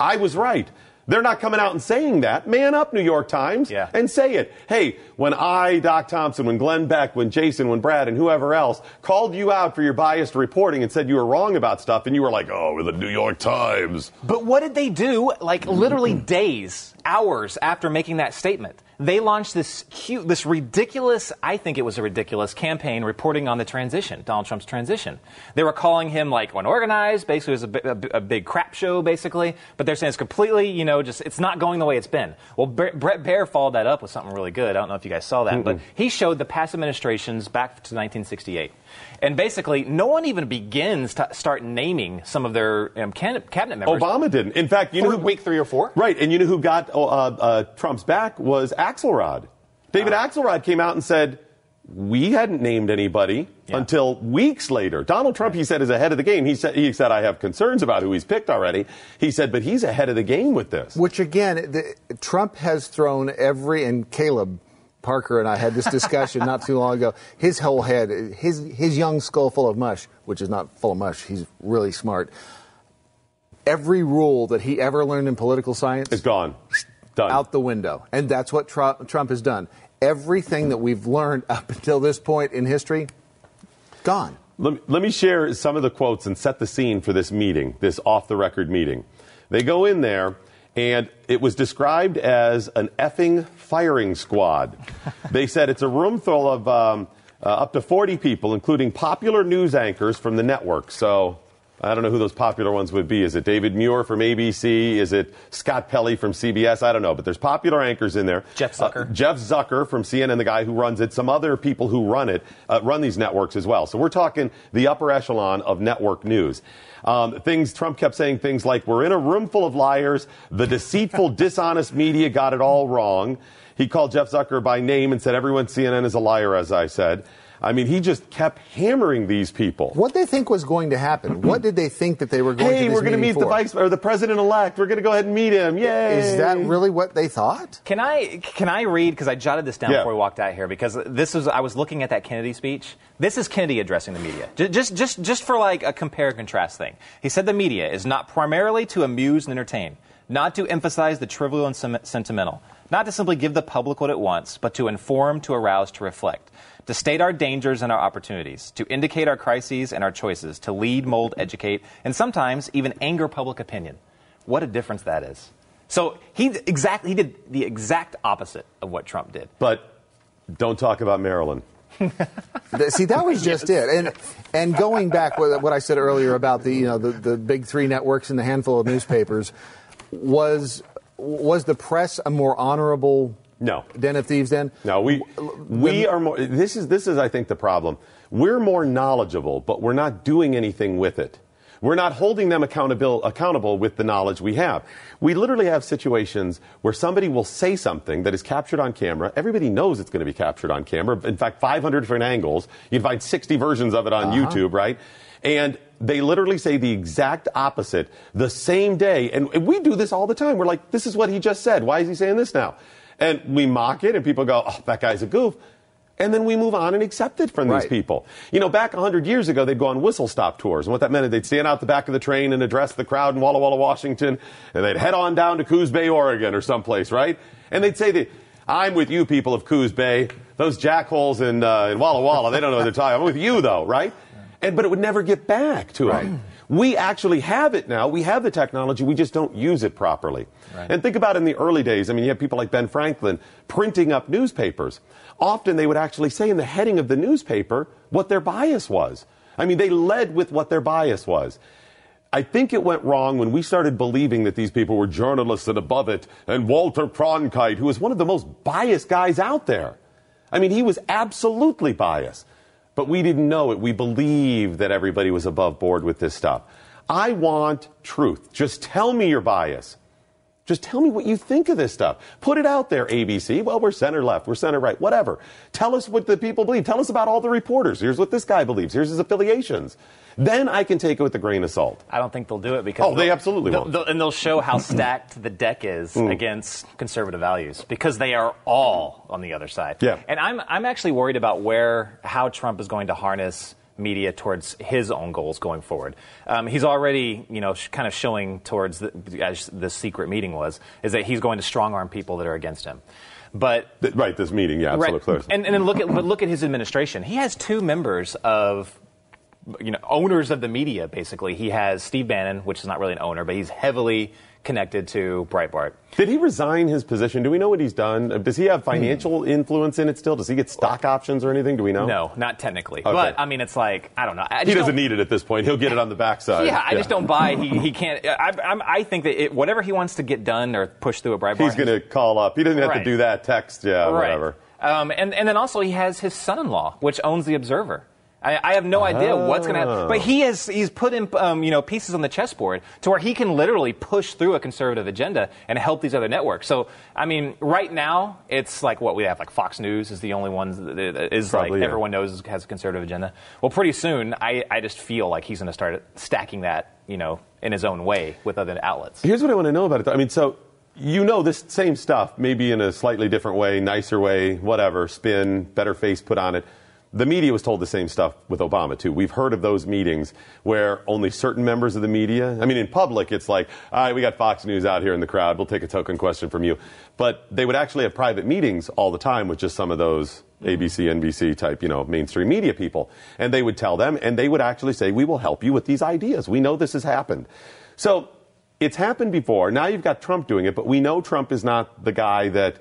[SPEAKER 1] I was right. They're not coming out and saying that. Man up, New York Times,
[SPEAKER 5] Yeah.
[SPEAKER 1] and say it. Hey, when I, Doc Thompson, when Glenn Beck, when Jason, when Brad, and whoever else called you out for your biased reporting and said you were wrong about stuff, and you were like, oh, we're the New York Times.
[SPEAKER 5] But what did they do, like literally days, hours after making that statement? They launched this cute, this ridiculous, I think it was a ridiculous campaign reporting on the transition, Donald Trump's transition. They were calling him like unorganized, basically it was a, a a big crap show, basically, but they're saying it's completely, you know, just, it's not going the way it's been. Well, Bre- Bret Baier followed that up with something really good. I don't know if you guys saw that, but he showed the past administrations back to 1968. And basically, no one even begins to start naming some of their um, cabinet members.
[SPEAKER 1] Obama didn't. In fact, you know who,
[SPEAKER 5] week three or four?
[SPEAKER 1] Right, and you know who got uh, uh, Trump's back was Axelrod. David Axelrod came out and said, "We hadn't named anybody until weeks later." Donald Trump, he said, is ahead of the game. He said, "He said I have concerns about who he's picked already." He said, "But he's ahead of the game with this."
[SPEAKER 4] Which again, the, Trump has thrown every and Caleb Parker and I had this discussion not too long ago. His whole head, his his young skull full of mush, which is not full of mush. He's really smart. Every rule that he ever learned in political science
[SPEAKER 1] is gone, done
[SPEAKER 4] out the window, and that's what Trump, Trump has done. Everything that we've learned up until this point in history, gone.
[SPEAKER 1] Let me, let me share some of the quotes and set the scene for this meeting, this off the record meeting. They go in there, and it was described as an effing firing squad. they said it's a room full of um, uh, up to 40 people, including popular news anchors from the network. So I don't know who those popular ones would be. Is it David Muir from ABC? Is it Scott Pelley from CBS? I don't know. But there's popular anchors in there.
[SPEAKER 5] Jeff
[SPEAKER 1] Uh,
[SPEAKER 5] Zucker.
[SPEAKER 1] Jeff Zucker from CNN, the guy who runs it, some other people who run it, uh, run these networks as well. So we're talking the upper echelon of network news. Um, things Trump kept saying things like, "We're in a room full of liars. The deceitful, dishonest media got it all wrong." He called Jeff Zucker by name and said, "Everyone CNN is a liar," as I said. I mean, he just kept hammering these people.
[SPEAKER 4] What they think was going to happen? What did they think that they were going
[SPEAKER 1] Hey,
[SPEAKER 4] to? this
[SPEAKER 1] we're going to
[SPEAKER 4] meeting
[SPEAKER 1] meet the vice or the president elect. We're going to go ahead and meet him. Yay!
[SPEAKER 4] Is that really what they thought?
[SPEAKER 5] Can I can I read because I jotted this down
[SPEAKER 1] Yeah.
[SPEAKER 5] before we walked out here because this was I was looking at that Kennedy speech. This is Kennedy addressing the media. Ju- Just just just for like a compare and contrast thing. He said the media is not primarily to amuse and entertain, not to emphasize the trivial and sem- sentimental, not to simply give the public what it wants, but to inform, to arouse, to reflect. To state our dangers and our opportunities, to indicate our crises and our choices, to lead, mold, educate, and sometimes even anger public opinion. What a difference that is. So he exactly he did the exact opposite of what Trump did.
[SPEAKER 1] But don't talk about
[SPEAKER 4] Marilyn. See, that was just it. And and going back with what I said earlier about the you know the, the big three networks and the handful of newspapers was was the press a more honorable
[SPEAKER 1] No.
[SPEAKER 4] den of thieves then?
[SPEAKER 1] No, we we are more. This is this is I think the problem. We're more knowledgeable, but we're not doing anything with it. We're not holding them accountable, accountable with the knowledge we have. We literally have situations where somebody will say something that is captured on camera. Everybody knows it's going to be captured on camera. In fact, 500 different angles. You'd find 60 versions of it on
[SPEAKER 4] Uh-huh.
[SPEAKER 1] YouTube, right? And they literally say the exact opposite the same day. And we do this all the time. We're like, this is what he just said. Why is he saying this now? And we mock it, and people go, oh, that guy's a goof. And then we move on and accept it from these
[SPEAKER 4] Right.
[SPEAKER 1] people. You know, back 100 years ago, they'd go on whistle stop tours. And what that meant is they'd stand out the back of the train and address the crowd in Walla Walla, Washington, and they'd head on down to Coos Bay, Oregon or someplace, right? And they'd say, that, I'm with you people of Coos Bay. Those jackholes in, uh, in Walla Walla, they don't know what they're talking. I'm with you though, right? And, but it would never get back to them. We actually have it now. We have the technology. We just don't use it properly. And think about in the early days. I mean, you have people like Ben Franklin printing up newspapers. Often they would actually say in the heading of the newspaper what their bias was. I mean, they led with what their bias was. I think it went wrong when we started believing that these people were journalists and above it, and Walter Cronkite, who was one of the most biased guys out there. I mean, he was absolutely biased. But we didn't know it. We believed that everybody was above board with this stuff. I want truth. Just tell me your bias. Just tell me what you think of this stuff. Put it out there, ABC. Well, we're center left, we're center right, whatever. Tell us what the people believe. Tell us about all the reporters. Here's what this guy believes. Here's his affiliations. Then I can take it with a grain of salt.
[SPEAKER 5] I don't think they'll do it because
[SPEAKER 1] Oh, they absolutely
[SPEAKER 5] they'll- and they'll show how stacked the deck is
[SPEAKER 1] Mm.
[SPEAKER 5] against conservative values because they are all on the other side.
[SPEAKER 1] Yeah.
[SPEAKER 5] And I'm I'm actually worried about where how Trump is going to harness media towards his own goals going forward. Um, he's already, you know, sh- kind of showing towards the, as the secret meeting was, is that he's going to strong arm people that are against him. But
[SPEAKER 1] Right, this meeting, yeah,
[SPEAKER 5] Right.
[SPEAKER 1] absolutely.
[SPEAKER 5] And, and then look at but look at his administration. He has two members of you know owners of the media. Basically, he has Steve Bannon, which is not really an owner, but he's heavily connected to Breitbart.
[SPEAKER 1] Did he resign his position? Do we know what he's done? Does he have financial influence in it still? Does he get stock options or anything? Do we know?
[SPEAKER 5] No, not technically.
[SPEAKER 1] Okay.
[SPEAKER 5] But I mean, it's like I don't know. I
[SPEAKER 1] He doesn't need it at this point. He'll get it on the backside.
[SPEAKER 5] Yeah, I just don't buy he, he can't. I, I'm, I think that it, whatever he wants to get done or push through a Breitbart,
[SPEAKER 1] He's going to call up. He doesn't have to do that. Text, yeah,
[SPEAKER 5] right.
[SPEAKER 1] whatever.
[SPEAKER 5] Um, and and then also he has his son-in-law, which owns the Observer. I, I have no idea what's going to
[SPEAKER 1] Oh.
[SPEAKER 5] happen, but he has he's put in um, you know pieces on the chessboard to where he can literally push through a conservative agenda and help these other networks. So I mean, right now it's like what we have like Fox News is the only one that that is
[SPEAKER 1] Probably,
[SPEAKER 5] like
[SPEAKER 1] yeah.
[SPEAKER 5] everyone knows has a conservative agenda. Well, pretty soon I, I just feel like he's going to start stacking that you know in his own way with other outlets.
[SPEAKER 1] Here's what I want to know about it. Though. I mean, so you know this same stuff, maybe in a slightly different way, nicer way, whatever, spin, better face put on it. The media was told the same stuff with Obama, too. We've heard of those meetings where only certain members of the media, I mean, in public, it's like, all right, we got Fox News out here in the crowd. We'll take a token question from you. But they would actually have private meetings all the time with just some of those mm-hmm. ABC, NBC type, you know, mainstream media people. And they would tell them, and they would actually say, we will help you with these ideas. We know this has happened. So it's happened before. Now you've got Trump doing it, but we know Trump is not the guy that,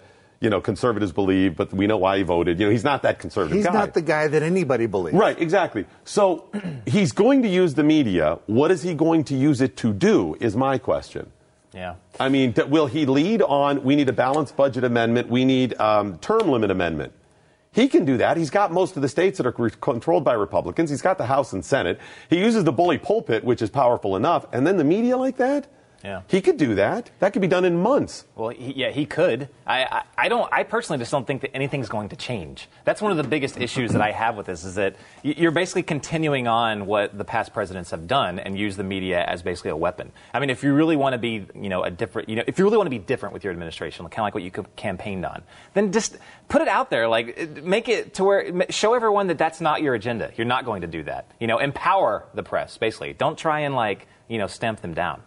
[SPEAKER 1] you know, conservatives believe, but we know why he voted. You know, he's not that conservative
[SPEAKER 4] He's
[SPEAKER 1] guy.
[SPEAKER 4] not the guy that anybody believes.
[SPEAKER 1] Right, exactly. So he's going to use the media. What is he going to use it to do, is my question.
[SPEAKER 5] Yeah.
[SPEAKER 1] I mean, th- will he lead on we need a balanced budget amendment, we need um, term limit amendment? He can do that. He's got most of the states that are re- controlled by Republicans. He's got the House and Senate. He uses the bully pulpit, which is powerful enough. And then the media like that?
[SPEAKER 5] Yeah.
[SPEAKER 1] He could do that. That could be done in months.
[SPEAKER 5] Well, he, yeah, he could. I, I, I don't. I personally just don't think that anything's going to change. That's one of the biggest issues that I have with this is that you're basically continuing on what the past presidents have done and use the media as basically a weapon. I mean, if you really want to be, you know, a different, you know, if you really want to be different with your administration, kind of like what you campaigned on, then just put it out there. Like, make it to where show everyone that that's not your agenda. You're not going to do that. You know, empower the press. Basically, don't try and like, you know, stamp them down.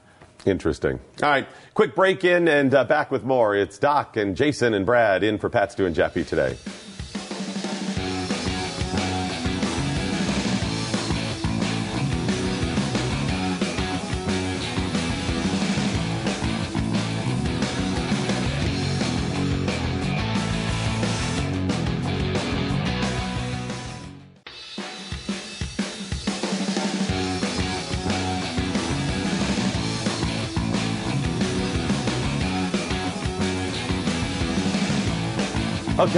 [SPEAKER 1] Interesting. All right, quick break in and uh, back with more. It's Doc and Jason and Brad in for Pat Stu and Jeffy today.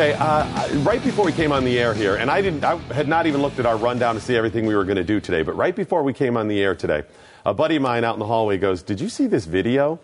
[SPEAKER 1] Okay, uh, right before we came on the air here, and I didn't, I had not even looked at our rundown to see everything we were going to do today, but right before we came on the air today, a buddy of mine out in the hallway goes, Did you see this video?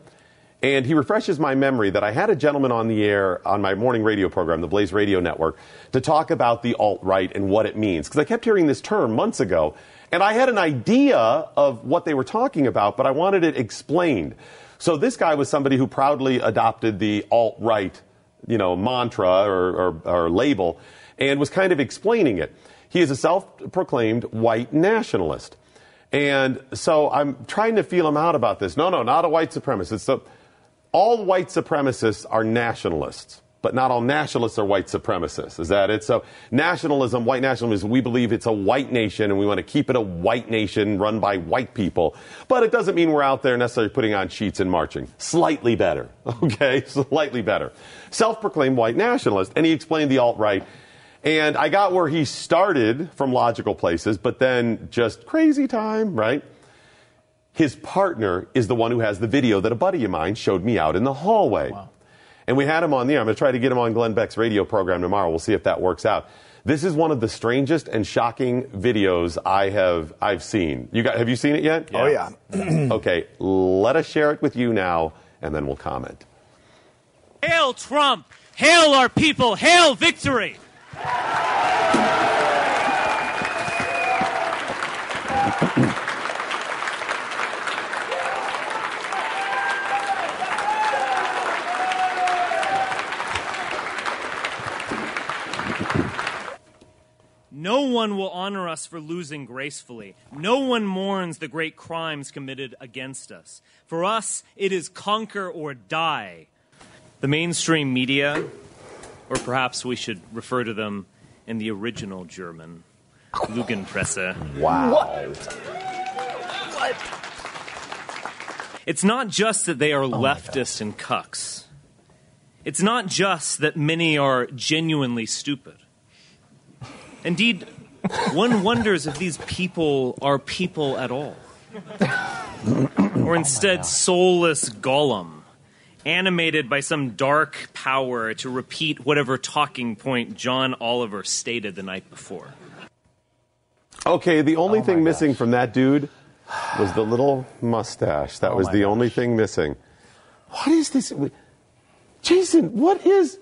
[SPEAKER 1] And he refreshes my memory that I had a gentleman on the air on my morning radio program, the Blaze Radio Network, to talk about the alt right and what it means. Because I kept hearing this term months ago, and I had an idea of what they were talking about, but I wanted it explained. So this guy was somebody who proudly adopted the alt right, you know, mantra or, or, or label, and was kind of explaining it. He is a self-proclaimed white nationalist. And so I'm trying to feel him out about this. No, no, not a white supremacist. So all white supremacists are nationalists, but not all nationalists are white supremacists. Is that it? So nationalism, white nationalism, we believe it's a white nation and we want to keep it a white nation run by white people. But it doesn't mean we're out there necessarily putting on sheets and marching. Slightly better. Okay? Slightly better. Self-proclaimed white nationalist. And he explained the alt-right. And I got where he started from logical places, but then just crazy time, right? His partner is the one who has the video that a buddy of mine showed me out in the hallway. And we had him on the air. I'm going to try to get him on Glenn Beck's radio program tomorrow. We'll see if that works out. This is one of the strangest and shocking videos I have I've seen. You got have you seen it yet?
[SPEAKER 4] Oh, yeah.
[SPEAKER 1] okay, let us share it with you now and then we'll comment.
[SPEAKER 6] Hail Trump! Hail our people! Hail victory! No one will honor us for losing gracefully. No one mourns the great crimes committed against us. For us, it is conquer or die. The mainstream media, or perhaps we should refer to them in the original German, Lügenpresse.
[SPEAKER 4] Wow. What?
[SPEAKER 6] It's not just that they are oh leftist and cucks. It's not just that many are genuinely stupid. Indeed, one wonders if these people are people at all. or instead, soulless golem, animated by some dark power to repeat whatever talking point John Oliver stated the night before.
[SPEAKER 1] Okay, the only thing missing from that dude was the little mustache. That was the only thing missing. What is this? Jason, what is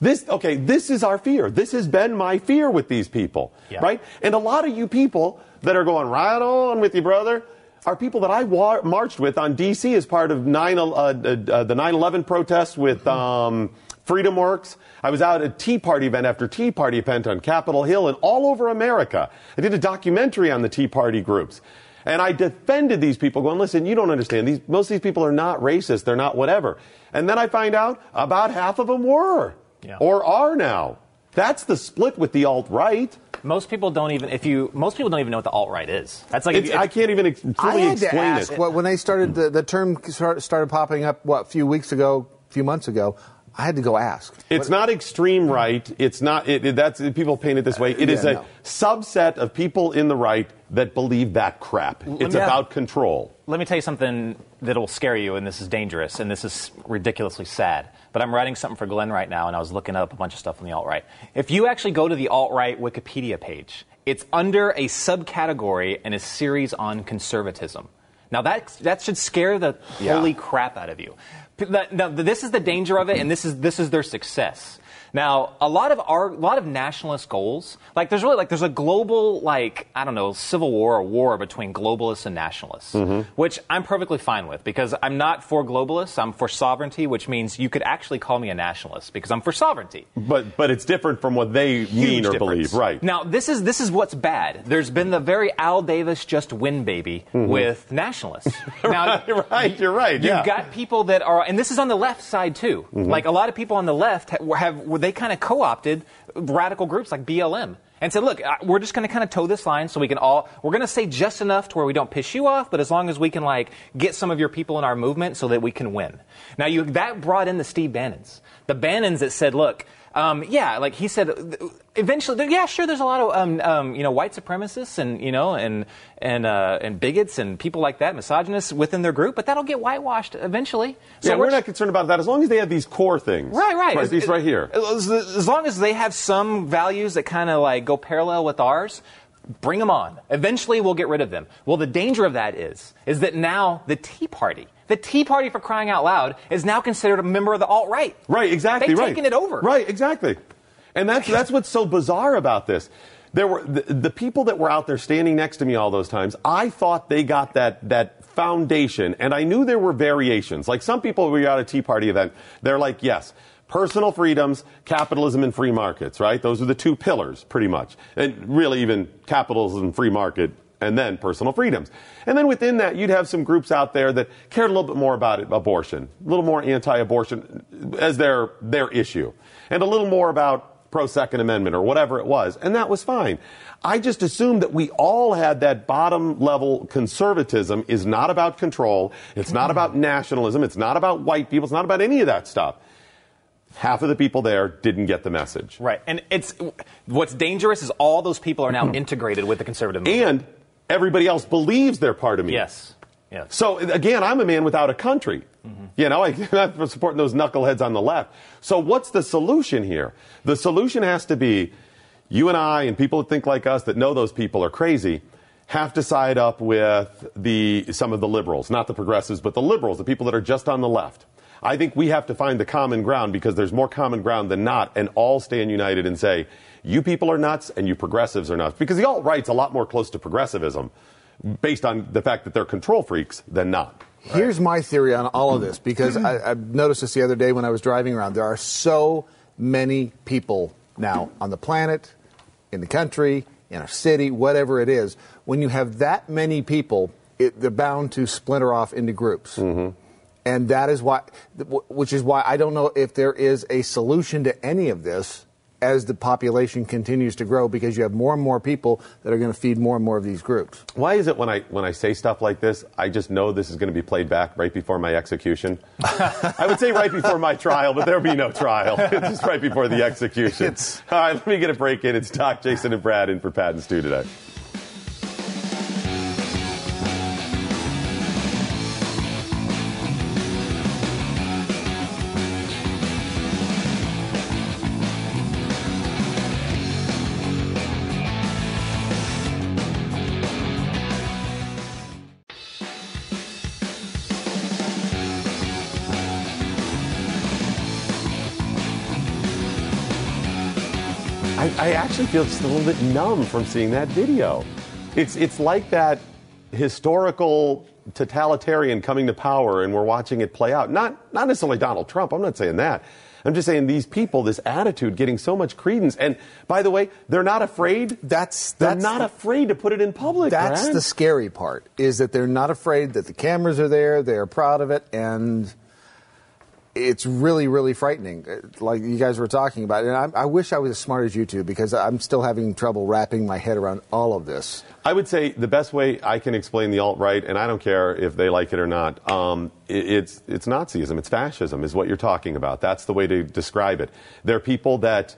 [SPEAKER 1] this? Okay, this is our fear. This has been my fear with these people,
[SPEAKER 5] Yeah.
[SPEAKER 1] right? And a lot of you people that are going right on with you, brother, are people that I wa- marched with on DC as part of 9, uh, uh, uh, the 9/11 protests with um, Freedom Works. I was out at Tea Party event after Tea Party event on Capitol Hill and all over America. I did a documentary on the Tea Party groups. And I defended these people, going, listen, you don't understand. These, most of these people are not racist. They're not whatever. And then I find out about half of them were or are now. That's the split with the alt right.
[SPEAKER 5] Most people don't even if you most people don't even know what the alt right is. That's like if
[SPEAKER 1] It's,
[SPEAKER 5] you-
[SPEAKER 1] I can't even ex-
[SPEAKER 4] I
[SPEAKER 1] fully
[SPEAKER 4] had to
[SPEAKER 1] explain
[SPEAKER 4] ask,
[SPEAKER 1] it.
[SPEAKER 4] what, when they started, the, the term start- started popping up, what, a few weeks ago, a few months ago, I had to go ask.
[SPEAKER 1] It's not extreme right. It's not. It, it- that's people paint it this way. It is
[SPEAKER 4] Yeah,
[SPEAKER 1] a
[SPEAKER 4] no.
[SPEAKER 1] subset of people in the right that believe that crap. It's
[SPEAKER 5] me-
[SPEAKER 1] about control.
[SPEAKER 5] Let me tell you something that'll scare you, and this is dangerous, and this is ridiculously sad. But I'm writing something for Glenn right now, and I was looking up a bunch of stuff on the alt right. If you actually go to the alt right Wikipedia page, it's under a subcategory in a series on conservatism. Now that that should scare the
[SPEAKER 4] Yeah.
[SPEAKER 5] holy crap out of you. Now this is the danger of it, and this is this is their success. Now, a lot of our, a lot of nationalist goals, like there's really like there's a global like I don't know civil war or war between globalists and nationalists, mm-hmm. which I'm perfectly fine with because I'm not for globalists. I'm for sovereignty, which means you could actually call me a nationalist because I'm for sovereignty.
[SPEAKER 1] But but it's different from what they mean
[SPEAKER 5] Huge
[SPEAKER 1] or
[SPEAKER 5] difference.
[SPEAKER 1] believe, right?
[SPEAKER 5] Now, this is this is what's bad. There's been the very Al Davis just win baby mm-hmm. with nationalists. Now,
[SPEAKER 1] right, you're right.
[SPEAKER 5] You've
[SPEAKER 1] yeah.
[SPEAKER 5] got people that are, and this is on the left side too. Mm-hmm. Like a lot of people on the left have, have they kind of co-opted radical groups like BLM and said, look, uh, we're just going to kind of toe this line so we can all, we're going to say just enough to where we don't piss you off, but as long as we can like get some of your people in our movement so that we can win. Now you, that brought in the Steve Bannons. The Bannons that said, look, um, yeah, like he said, eventually, yeah, sure, there's a lot of, um, um, you know, white supremacists and, you know, and, and, uh, and bigots and people like that, misogynists within their group, but that'll get whitewashed eventually.
[SPEAKER 1] yeah, we're not concerned about that as long as they have these core things.
[SPEAKER 5] Right, right.
[SPEAKER 1] Right, these right here.
[SPEAKER 5] As, as long as they have some values that kind of like go parallel with ours, Bring them on. Eventually, we'll get rid of them. Well, the danger of that is, is that now the Tea Party, the Tea Party for crying out loud, is now considered a member of the alt right.
[SPEAKER 1] Right, exactly.
[SPEAKER 5] They've
[SPEAKER 1] right.
[SPEAKER 5] taken it over.
[SPEAKER 1] Right, exactly. And that's that's what's so bizarre about this. There were the, the people that were out there standing next to me all those times. I thought they got that that foundation, and I knew there were variations. Like some people, we were at a Tea Party event. They're like, yes. Personal freedoms, capitalism, and free markets, right? Those are the two pillars, pretty much. And really, even capitalism, and free market, and then personal freedoms. And then within that, you'd have some groups out there that cared a little bit more about it, abortion, a little more anti-abortion as their their issue, and a little more about pro Second Amendment or whatever it was, and that was fine. I just assumed that we all had that bottom level conservatism is not about control, it's not about mm-hmm. nationalism, it's not about white people, it's not about any of that stuff. Half of the people there didn't get the message.
[SPEAKER 5] Right. And it's what's dangerous is all those people are now integrated with the conservative movement.
[SPEAKER 1] And everybody else believes they're part of me.
[SPEAKER 5] Yes. Yes.
[SPEAKER 1] So again, I'm a man without a country. Mm-hmm. You know, I, I'm not supporting those knuckleheads on the left. So what's the solution here? The solution has to be you and I and people that think like us that know those people are crazy have to side up with the some of the liberals, not the progressives, but the liberals, the people that are just on the left. I think we have to find the common ground because there's more common ground than not, and all stand united and say, you people are nuts and you progressives are nuts. Because the alt right's a lot more close to progressivism based on the fact that they're control freaks than not.
[SPEAKER 4] Here's my theory on all of this because I, I noticed this the other day when I was driving around. There are so many people now on the planet, in the country, in a city, whatever it is. When you have that many people, it, they're bound to splinter off into groups. Mm-hmm. And that is why, which is why I don't know if there is a solution to any of this as the population continues to grow because you have more and more people that are going to feed more and more of these groups.
[SPEAKER 1] Why is it when I when I say stuff like this, I just know this is going to be played back right before my execution? I would say right before my trial, but there'll be no trial. It's just right before the execution. All right, let me get a break in. It's Doc, Jason, and Brad in for Pat and Stu today. Feel just a little bit numb from seeing that video. It's it's like that historical totalitarian coming to power, and we're watching it play out. Not not necessarily Donald Trump. I'm not saying that. I'm just saying these people, this attitude, getting so much credence. And by the way, they're not afraid.
[SPEAKER 4] That's
[SPEAKER 1] they're not
[SPEAKER 4] the-
[SPEAKER 1] afraid to put it in public.
[SPEAKER 4] That's the scary part is that they're not afraid that the cameras are there, they're proud of it, and it's really, really frightening. uh, Like you guys were talking about, and I, I wish I was as smart as you two because I'm still having trouble wrapping my head around all of this.
[SPEAKER 1] I would say the best way I can explain the alt right, and I don't care if they like it or not, um, it, it's it's Nazism, it's fascism, is what you're talking about. That's the way to describe it. They're people that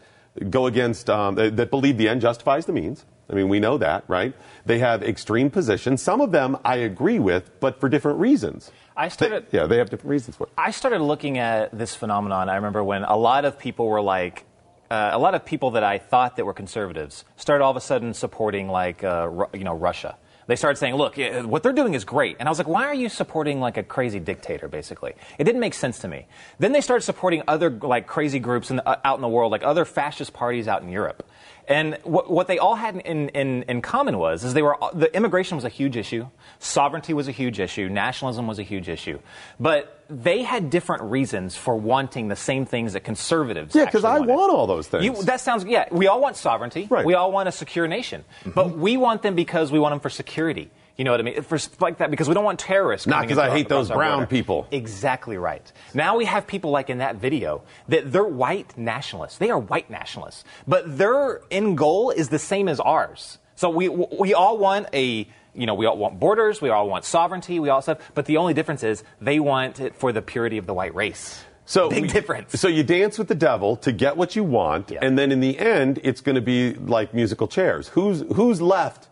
[SPEAKER 1] go against, um, that, that believe the end justifies the means. I mean, we know that, right? They have extreme positions. Some of them I agree with, but for different reasons.
[SPEAKER 5] I started.
[SPEAKER 1] yeah, they have different reasons for it.
[SPEAKER 5] I started looking at this phenomenon. I remember when a lot of people were like, uh, a lot of people that I thought that were conservatives started all of a sudden supporting like, uh, Ru- you know, Russia. They started saying, "Look, what they're doing is great," and I was like, "Why are you supporting like a crazy dictator?" Basically, it didn't make sense to me. Then they started supporting other like crazy groups in the, uh, out in the world, like other fascist parties out in Europe. And what, what they all had in, in, in common was is they were the immigration was a huge issue, sovereignty was a huge issue, nationalism was a huge issue, but they had different reasons for wanting the same things that conservatives.
[SPEAKER 1] Yeah, because I
[SPEAKER 5] wanted.
[SPEAKER 1] want all those things.
[SPEAKER 5] You, that sounds yeah. We all want sovereignty.
[SPEAKER 1] Right.
[SPEAKER 5] We all want a secure nation, but mm-hmm. we want them because we want them for security. You know what I mean? For like that because we don't want terrorists.
[SPEAKER 1] Not
[SPEAKER 5] coming
[SPEAKER 1] 'cause I hate those brown people.
[SPEAKER 5] Exactly right. Now we have people like in that video that they're white nationalists. They are white nationalists, but their end goal is the same as ours. So we we all want a you know we all want borders. We all want sovereignty. We all stuff. But the only difference is they want it for the purity of the white race.
[SPEAKER 1] So
[SPEAKER 5] big
[SPEAKER 1] we-
[SPEAKER 5] difference.
[SPEAKER 1] So you dance with the devil to get what you want, and then in the end, it's going to be like musical chairs. Who's who's left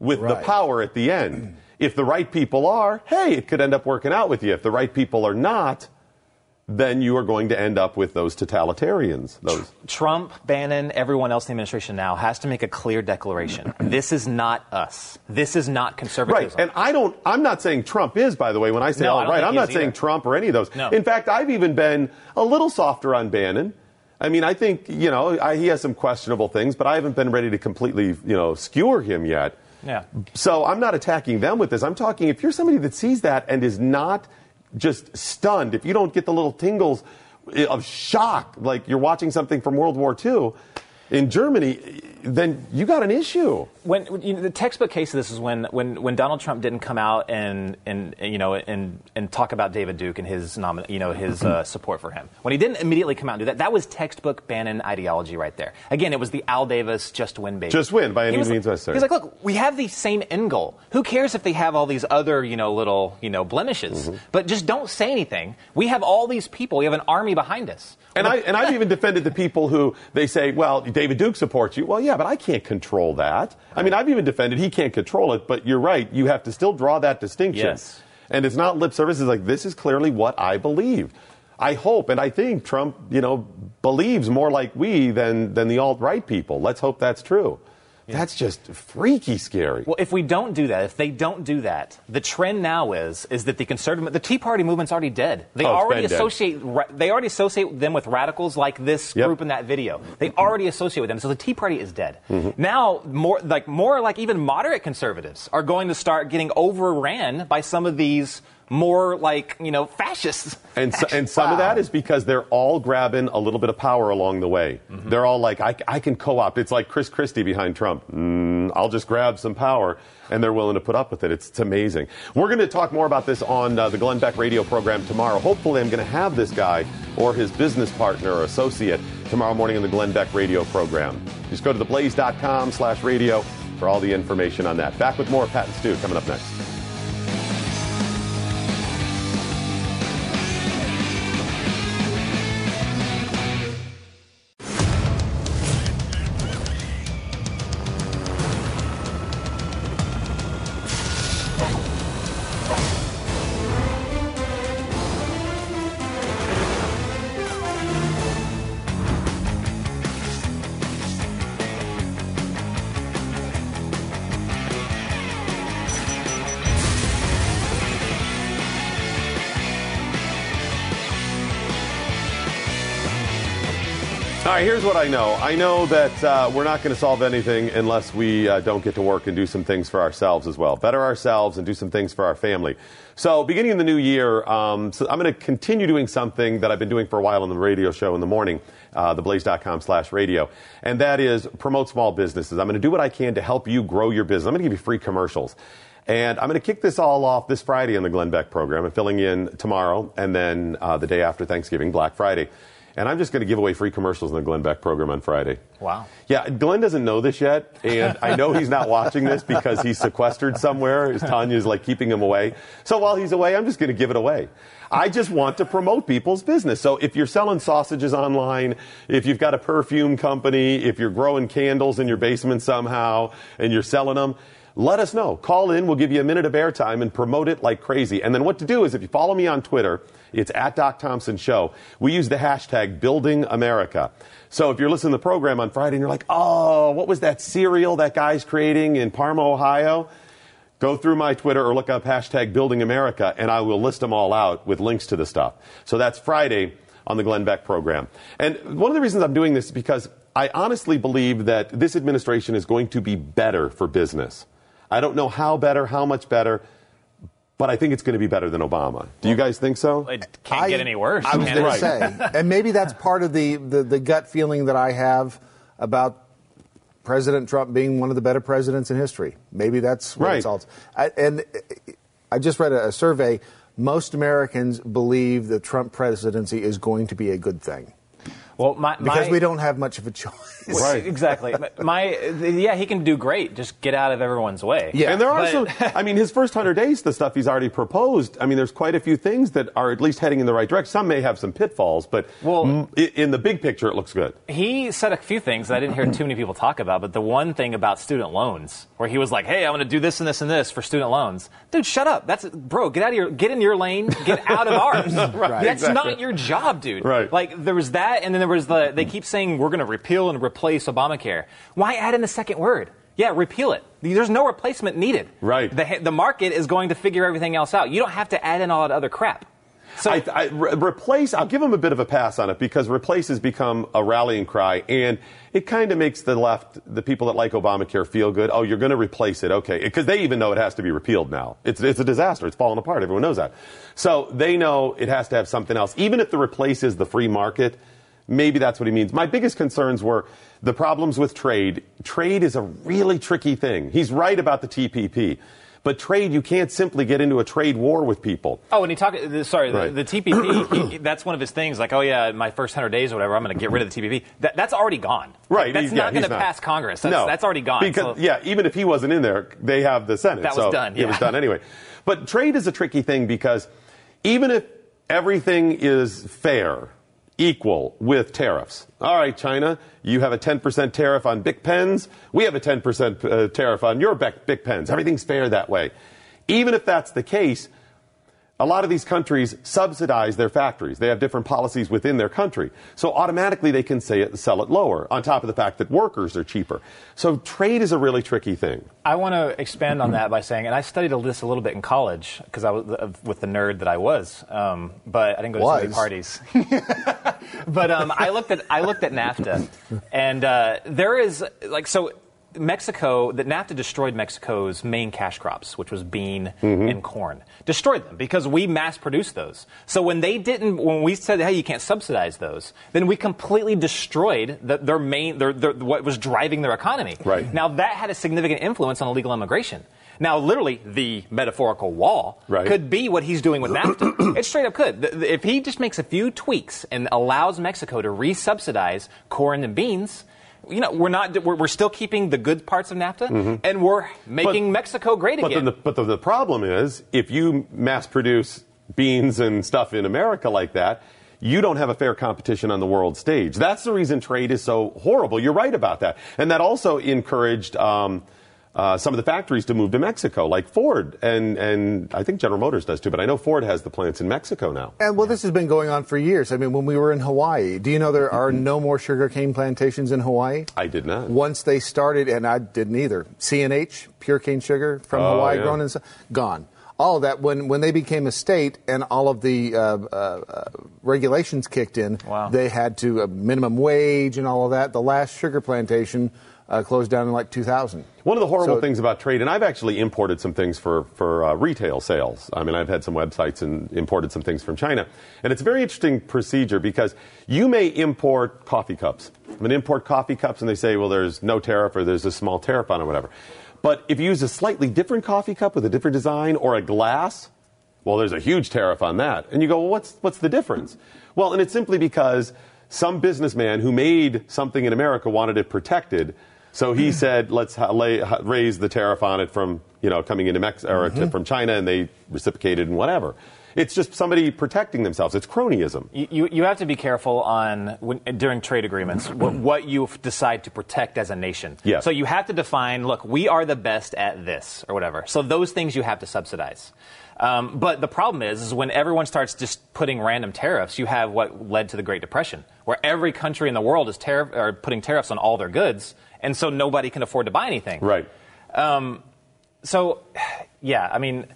[SPEAKER 1] with the power at the end? If the right people are, hey, it could end up working out with you. If the right people are not, then you are going to end up with those totalitarians. Those
[SPEAKER 5] Trump, Bannon, everyone else in the administration now has to make a clear declaration. this is not us. This is not conservatism.
[SPEAKER 1] Right, and I don't. I'm not saying Trump is, by the way. When I say
[SPEAKER 5] No, I
[SPEAKER 1] all
[SPEAKER 5] don't
[SPEAKER 1] right,
[SPEAKER 5] think
[SPEAKER 1] I'm not saying
[SPEAKER 5] either.
[SPEAKER 1] Trump or any of those.
[SPEAKER 5] No.
[SPEAKER 1] In fact, I've even been a little softer on Bannon. I mean, I think you know I, he has some questionable things, but I haven't been ready to completely you know skewer him yet.
[SPEAKER 5] Yeah.
[SPEAKER 1] So I'm not attacking them with this. I'm talking if you're somebody that sees that and is not just stunned, if you don't get the little tingles of shock, like you're watching something from World War II in Germany, then you got an issue.
[SPEAKER 5] when, you know, the textbook case of this is when, when, when Donald Trump didn't come out and, and you know and, and talk about David Duke and his nomin- you know his uh, support for him. When he didn't immediately come out and do that, that was textbook Bannon ideology right there. Again, it was the Al Davis just win baby.
[SPEAKER 1] Just win by any means
[SPEAKER 5] like,
[SPEAKER 1] necessary.
[SPEAKER 5] He's like, look, we have the same end goal. Who cares if they have all these other you know little you know blemishes?
[SPEAKER 1] Mm-hmm.
[SPEAKER 5] But just don't say anything. We have all these people. We have an army behind us.
[SPEAKER 1] And I and I've even defended the people who they say, well, David Duke supports you. Well, yeah, but I can't control that. I mean, I've even defended he can't control it, but you're right. You have to still draw that distinction.
[SPEAKER 5] Yes.
[SPEAKER 1] And it's not lip service. It's like this is clearly what I believe. I hope and I think Trump, you know, believes more like we than than the alt right people. Let's hope that's true. That's just freaky scary.
[SPEAKER 5] Well, if we don't do that, if they don't do that, the trend now is is that the conservative, the Tea Party movement's already dead. They
[SPEAKER 1] Oh,
[SPEAKER 5] already associate ra- they already associate them with radicals like this
[SPEAKER 1] Yep.
[SPEAKER 5] group in that video. They already associate with them. So the Tea Party is dead.
[SPEAKER 1] Mm-hmm.
[SPEAKER 5] Now, more like more like even moderate conservatives are going to start getting overran by some of these more like you know fascists.
[SPEAKER 1] And, so, and some of that is because they're all grabbing a little bit of power along the way. They're all like, I, I can co opt. It's like Chris Christie behind Trump. Mm, I'll just grab some power. And they're willing to put up with it. It's, it's amazing. We're going to talk more about this on uh, the Glenn Beck radio program tomorrow. Hopefully, I'm going to have this guy or his business partner or associate tomorrow morning in the Glenn Beck radio program. Just go to theblaze.com slash radio for all the information on that. Back with more Pat and Stu coming up next. All right, here's what I know. I know that uh, we're not going to solve anything unless we uh, don't get to work and do some things for ourselves as well. Better ourselves and do some things for our family. So, beginning in the new year, um, so I'm going to continue doing something that I've been doing for a while on the radio show in the morning, uh, theblaze.com slash radio. And that is promote small businesses. I'm going to do what I can to help you grow your business. I'm going to give you free commercials. And I'm going to kick this all off this Friday on the Glenn Beck program. I'm filling in tomorrow and then uh, the day after Thanksgiving, Black Friday. And I'm just going to give away free commercials in the Glenn Beck program on Friday.
[SPEAKER 5] Wow.
[SPEAKER 1] Yeah, Glenn doesn't know this yet, and I know he's not watching this because he's sequestered somewhere. His Tania's like keeping him away. So while he's away, I'm just going to give it away. I just want to promote people's business. So if you're selling sausages online, if you've got a perfume company, if you're growing candles in your basement somehow and you're selling them, let us know. Call in. We'll give you a minute of airtime and promote it like crazy. And then what to do is if you follow me on Twitter, it's at Doc Thompson Show. We use the hashtag Building America. So if you're listening to the program on Friday and you're like, oh, what was that cereal that guy's creating in Parma, Ohio? Go through my Twitter or look up hashtag Building America and I will list them all out with links to the stuff. So that's Friday on the Glenn Beck program. And one of the reasons I'm doing this is because I honestly believe that this administration is going to be better for business. I don't know how better, how much better, but I think it's going to be better than Obama. Do you guys think so?
[SPEAKER 5] It can't get any worse.
[SPEAKER 4] I was going to say, and maybe that's part of the, the, the gut feeling that I have about President Trump being one of the better presidents in history. Maybe that's what
[SPEAKER 1] Right.
[SPEAKER 4] it's all. I, and I just read a, a survey. Most Americans believe the Trump presidency is going to be a good thing.
[SPEAKER 5] Well, my,
[SPEAKER 4] Because
[SPEAKER 5] my-
[SPEAKER 4] we don't have much of a choice.
[SPEAKER 5] Right. Exactly. My yeah, he can do great. Just get out of everyone's way. Yeah.
[SPEAKER 1] And there are
[SPEAKER 5] But-
[SPEAKER 1] some, I mean, his first 100 days, the stuff he's already proposed, I mean, there's quite a few things that are at least heading in the right direction. Some may have some pitfalls, but well, in the big picture, it looks good.
[SPEAKER 5] He said a few things that I didn't hear too many people talk about, but the one thing about student loans, where he was like, "Hey, I'm going to do this and this and this for student loans." Dude, shut up. That's bro. Get out of your, get in your lane. Get out of ours.
[SPEAKER 1] Right,
[SPEAKER 5] That's
[SPEAKER 1] exactly.
[SPEAKER 5] not your job, dude.
[SPEAKER 1] Right.
[SPEAKER 5] Like there was that, and then there was the. They keep saying we're going to repeal and replace Obamacare. Why add in the second word? Yeah, repeal it. There's no replacement needed.
[SPEAKER 1] Right.
[SPEAKER 5] The, the market is going to figure everything else out. You don't have to add in all that other crap. So
[SPEAKER 1] I, I, re- replace, I'll give them a bit of a pass on it because replace has become a rallying cry, and it kind of makes the left, the people that like Obamacare, feel good. Oh, you're going to replace it, okay? Because they even know it has to be repealed now. It's it's a disaster. It's falling apart. Everyone knows that. So they know it has to have something else. Even if the replace is the free market, maybe that's what he means. My biggest concerns were the problems with trade. Trade is a really tricky thing. He's right about the TPP. But trade, you can't simply get into a trade war with people.
[SPEAKER 5] Oh, and he talked. Sorry,
[SPEAKER 1] Right.
[SPEAKER 5] the, the TPP. he, that's one of his things. Like, oh yeah, my first hundred days or whatever, I'm going to get rid of the TPP. That, that's already gone.
[SPEAKER 1] Right.
[SPEAKER 5] That's
[SPEAKER 1] he's- yeah,
[SPEAKER 5] not going to pass Congress. That's,
[SPEAKER 1] no,
[SPEAKER 5] that's already gone.
[SPEAKER 1] Because
[SPEAKER 5] So-
[SPEAKER 1] yeah, even if he wasn't in there, they have the Senate.
[SPEAKER 5] That was
[SPEAKER 1] so
[SPEAKER 5] done,
[SPEAKER 1] It was done anyway. But trade is a tricky thing because even if everything is fair, equal with tariffs. All right, China, you have a 10% tariff on Bic pens. We have a 10% uh, tariff on your Bic, pens. Everything's fair that way. Even if that's the case, a lot of these countries subsidize their factories. They have different policies within their country. So automatically they can say it, sell it lower, on top of the fact that workers are cheaper. So trade is a really tricky thing.
[SPEAKER 5] I want to expand on that by saying, and I studied this a little bit in college because I was uh, with the nerd that I was, um, but I didn't go to so many parties. but um, I looked at I looked at NAFTA, and uh, there is like so. Mexico, that NAFTA destroyed Mexico's main cash crops, which was bean mm-hmm. and corn. Destroyed them because we mass produced those. So when they didn't, when we said, hey, you can't subsidize those, then we completely destroyed the, their main, their, their, what was driving their economy.
[SPEAKER 1] Right.
[SPEAKER 5] Now that had a significant influence on illegal immigration. Now, literally, the metaphorical wall
[SPEAKER 1] Right.
[SPEAKER 5] could be what he's doing with NAFTA. it straight up could. If he just makes a few tweaks and allows Mexico to resubsidize corn and beans, you know, we're not. We're, we're still keeping the good parts of NAFTA, and we're making Mexico great
[SPEAKER 1] Mm-hmm. But,
[SPEAKER 5] again.
[SPEAKER 1] then the, but the, the problem is, if you mass produce beans and stuff in America like that, you don't have a fair competition on the world stage. That's the reason trade is so horrible. You're right about that. And that also encouraged um, uh, some of the factories to move to Mexico, like Ford. And, and I think General Motors does too, but I know Ford has the plants in Mexico now.
[SPEAKER 4] And well, this has been going on for years. I mean, when we were in Hawaii, do you know there are no more sugarcane plantations in Hawaii?
[SPEAKER 1] I did not.
[SPEAKER 4] Once they started, and I didn't either. C&H, pure cane sugar from
[SPEAKER 1] Oh,
[SPEAKER 4] Hawaii,
[SPEAKER 1] yeah.
[SPEAKER 4] grown and gone. All of that when when they became a state and all of the uh, uh, uh, regulations kicked in,
[SPEAKER 5] Wow.
[SPEAKER 4] they had to uh, minimum wage and all of that. The last sugar plantation uh, closed down in like 2000.
[SPEAKER 1] One of the horrible
[SPEAKER 4] So-
[SPEAKER 1] things about trade, and I've actually imported some things for, for uh, retail sales. I mean, I've had some websites and imported some things from China. And it's a very interesting procedure because you may import coffee cups. I'm going to import coffee cups, and they say, well, there's no tariff or there's a small tariff on it, or whatever. But if you use a slightly different coffee cup with a different design or a glass, well, there's a huge tariff on that. And you go, well, what's, what's the difference? Well, and it's simply because some businessman who made something in America wanted it protected. So he said, let's lay, raise the tariff on it from, you know, coming into Mexico or to, from China, and they reciprocated and whatever. It's just somebody protecting themselves. It's cronyism.
[SPEAKER 5] You, you, you have to be careful on when, during trade agreements what, what you decide to protect as a nation.
[SPEAKER 1] Yes.
[SPEAKER 5] So you have to define, look, we are the best at this or whatever. So those things you have to subsidize. Um, but the problem is, is when everyone starts just putting random tariffs, you have what led to the Great Depression, where every country in the world is tariff, or putting tariffs on all their goods, and so nobody can afford to buy anything.
[SPEAKER 1] Right.
[SPEAKER 5] Um, so, yeah, I mean,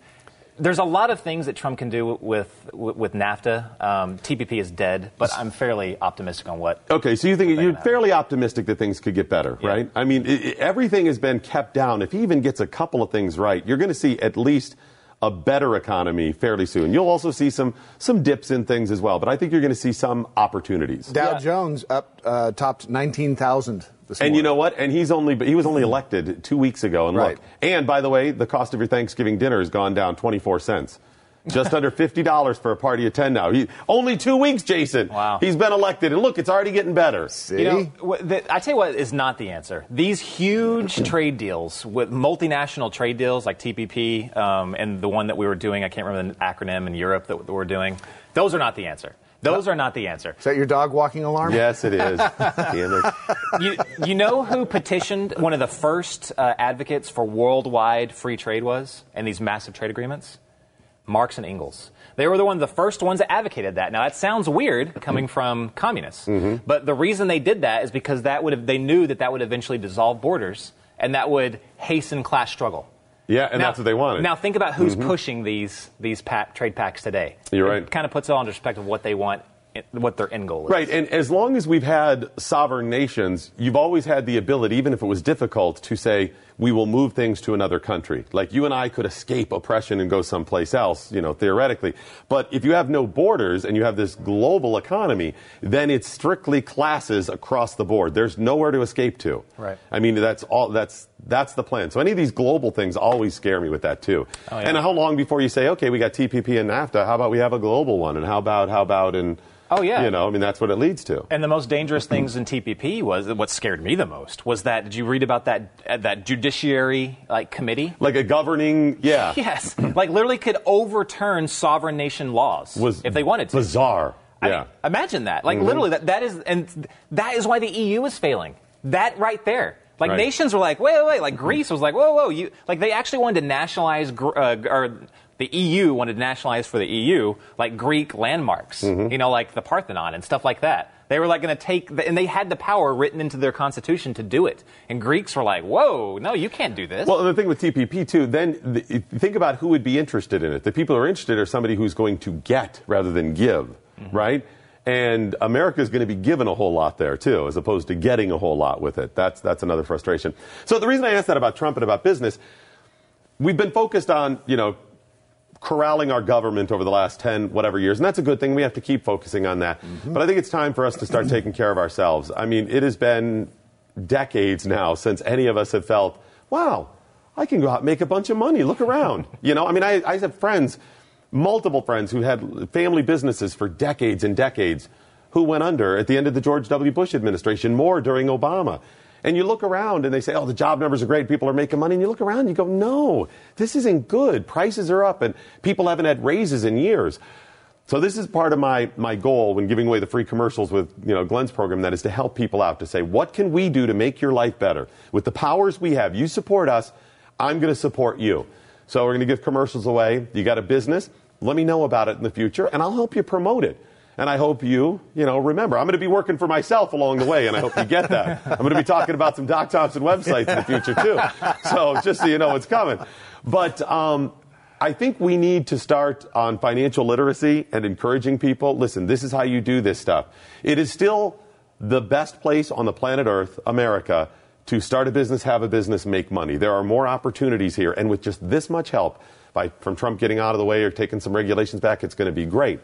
[SPEAKER 5] there's a lot of things that Trump can do with with, with NAFTA. Um, TPP is dead, but I'm fairly optimistic on what.
[SPEAKER 1] Okay, so you think you're fairly optimistic that things could get better, right? I mean, i i everything has been kept down. If he even gets a couple of things right, you're going to see at least a better economy fairly soon. You'll also see some some dips in things as well, but I think you're going to see some opportunities.
[SPEAKER 4] Dow Jones up uh, topped 19,000 this
[SPEAKER 1] And
[SPEAKER 4] morning.
[SPEAKER 1] you know what? And he's only he was only elected two weeks ago. And
[SPEAKER 4] Right.
[SPEAKER 1] look, and by the way, the cost of your Thanksgiving dinner has gone down 24 cents. Just under fifty dollars for a party of ten now. He, only two weeks, Jason. Wow. He's been elected, and look, it's already getting better.
[SPEAKER 5] You know, wh- the, I tell you what is not the answer. These huge trade deals with multinational trade deals like TPP um, and the one that we were doing, I can't remember the acronym in Europe that, that we're doing. Those are not the answer. Those are not the answer.
[SPEAKER 4] Is that your dog walking alarm?
[SPEAKER 1] Yes, it is.
[SPEAKER 5] You, you know who petitioned one of the first uh, advocates for worldwide free trade was and these massive trade agreements? Marx and Engels. They were the one of the first ones that advocated that. Now that sounds weird coming from communists, but the reason they did that is because that would have, they knew that that would eventually dissolve borders and that would hasten class struggle.
[SPEAKER 1] Yeah, and
[SPEAKER 5] Now-
[SPEAKER 1] that's what they wanted.
[SPEAKER 5] Now think about who's
[SPEAKER 1] Mhm.
[SPEAKER 5] pushing these these pa- trade pacts today.
[SPEAKER 1] You're right.
[SPEAKER 5] It kind of puts it all into perspective of what they want, what their end goal is.
[SPEAKER 1] Right, and as long as we've had sovereign nations, you've always had the ability, even if it was difficult, to say, we will move things to another country. Like you and I could escape oppression and go someplace else, you know, theoretically. But if you have no borders and you have this global economy, then it's strictly classes across the board. There's nowhere to escape to.
[SPEAKER 5] Right.
[SPEAKER 1] I mean, that's all, that's, that's the plan. So any of these global things always scare me with that too.
[SPEAKER 5] Oh, yeah.
[SPEAKER 1] And how long before you say, okay, we got TPP and NAFTA, how about we have a global one? And how about, how about in,
[SPEAKER 5] Oh, yeah.
[SPEAKER 1] you know, I mean, that's what it leads to.
[SPEAKER 5] And the most dangerous things in TPP was what scared me the most was that did you read about that that judiciary like committee?
[SPEAKER 1] Like a governing, yeah.
[SPEAKER 5] Yes, like literally could overturn sovereign nation laws
[SPEAKER 1] Was
[SPEAKER 5] if they wanted to.
[SPEAKER 1] Bizarre.
[SPEAKER 5] I
[SPEAKER 1] yeah.
[SPEAKER 5] mean, imagine that. Like
[SPEAKER 1] Mhm.
[SPEAKER 5] literally that that is and that is why the EU is failing. That right there. Like
[SPEAKER 1] Right.
[SPEAKER 5] nations were like, wait, wait, wait. Like Greece was like, whoa, whoa. You like they actually wanted to nationalize uh, or the EU wanted to nationalize for the EU like Greek landmarks.
[SPEAKER 1] Mm-hmm.
[SPEAKER 5] You know, like the Parthenon and stuff like that. They were like going to take, the, and they had the power written into their constitution to do it. And Greeks were like, whoa, no, you can't do this.
[SPEAKER 1] Well, and the thing with TPP too, then the, think about who would be interested in it. The people who are interested are somebody who's going to get rather than give,
[SPEAKER 5] Mm-hmm.
[SPEAKER 1] right? And America is going to be given a whole lot there too, as opposed to getting a whole lot with it. That's that's another frustration. So the reason I asked that about Trump and about business, we've been focused on you know corralling our government over the last 10 whatever years and that's a good thing. We have to keep focusing on that. Mm-hmm. But i think it's time for us to start taking care of ourselves. I mean it has been decades now since any of us have felt wow i can go out and make a bunch of money. Look around. You know i mean i, I have friends multiple friends who had family businesses for decades and decades who went under at the end of the george w. Bush administration more during obama and you look around and they say, oh, the job numbers are great, people are making money. And you look around and you go, no, this isn't good. Prices are up and people haven't had raises in years. So this is part of my, my goal when giving away the free commercials with you know, Glenn's program, that is to help people out to say, what can we do to make your life better? With the powers we have, you support us, I'm going to support you. So we're going to give commercials away. You got a business? Let me know about it in the future and I'll help you promote it. And I hope you, you know, remember, I'm going to be working for myself along the way, and I hope you get that. I'm going to be talking about some Doc Thompson websites in the future, too. So just so you know what's coming. But um, I think we need to start on financial literacy and encouraging people. Listen, this is how you do this stuff. It is still the best place on the planet Earth, America, to start a business, have a business, make money. There are more opportunities here, and with just this much help by, from Trump getting out of the way or taking some regulations back, it's going to be great.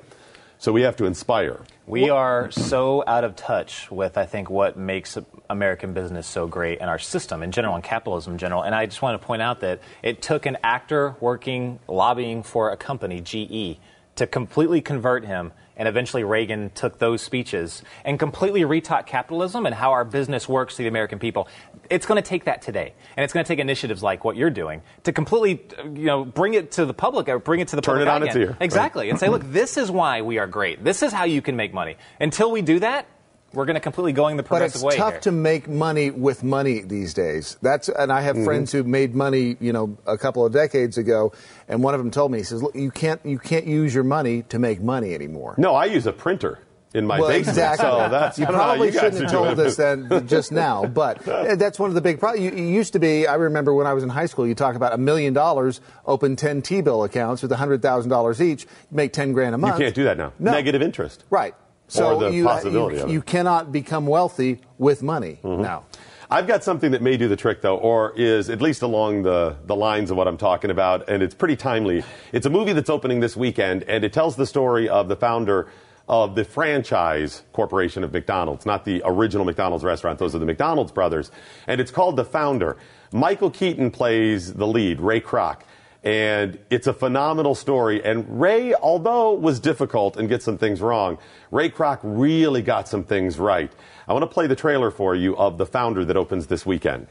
[SPEAKER 1] So we have to inspire.
[SPEAKER 5] We are so out of touch with, I think, what makes American business so great and our system in general and capitalism in general. And I just want to point out that it took an actor working, lobbying for a company, GE, to completely convert him. And eventually Reagan took those speeches and completely retaught capitalism and how our business works to the American people. It's going to take that today. And it's going to take initiatives like what you're doing to completely, you know, bring it to the public or bring it to the
[SPEAKER 1] Turn
[SPEAKER 5] public
[SPEAKER 1] it
[SPEAKER 5] eye
[SPEAKER 1] on its ear.
[SPEAKER 5] Exactly. And say, look, this is why we are great. This is how you can make money. Until we do that, we're going to completely going the
[SPEAKER 4] But it's
[SPEAKER 5] progressive way It's
[SPEAKER 4] tough
[SPEAKER 5] here.
[SPEAKER 4] to make money with money these days. That's and I have
[SPEAKER 1] Mm-hmm.
[SPEAKER 4] friends who made money, you know, a couple of decades ago, and one of them told me, he says, "Look, you can't you can't use your money to make money anymore."
[SPEAKER 1] No, I use a printer in my
[SPEAKER 4] well,
[SPEAKER 1] basement.
[SPEAKER 4] exactly.
[SPEAKER 1] So that's
[SPEAKER 4] you
[SPEAKER 1] I don't know how
[SPEAKER 4] probably
[SPEAKER 1] you
[SPEAKER 4] shouldn't have told us then just now, but uh, that's one of the big problems. You, used to be. I remember when I was in high school, you talk about a million dollars, open ten T-bill accounts with hundred thousand dollars each, make ten grand a month.
[SPEAKER 1] You can't do that now.
[SPEAKER 4] No.
[SPEAKER 1] Negative interest.
[SPEAKER 4] Right. So
[SPEAKER 1] Or the
[SPEAKER 4] you, uh,
[SPEAKER 1] possibility
[SPEAKER 4] you, you cannot become wealthy with money now.
[SPEAKER 1] I've got something that may do the trick, though, or is at least along the, the lines of what I'm talking about, and it's pretty timely. It's a movie that's opening this weekend, and it tells the story of the founder of the franchise corporation of McDonald's, not the original McDonald's restaurant. Those are the McDonald's brothers. And it's called The Founder. Michael Keaton plays the lead, Ray Kroc. And it's a phenomenal story. And Ray, although was difficult and get some things wrong, Ray Kroc really got some things right. I want to play the trailer for you of The Founder that opens this weekend.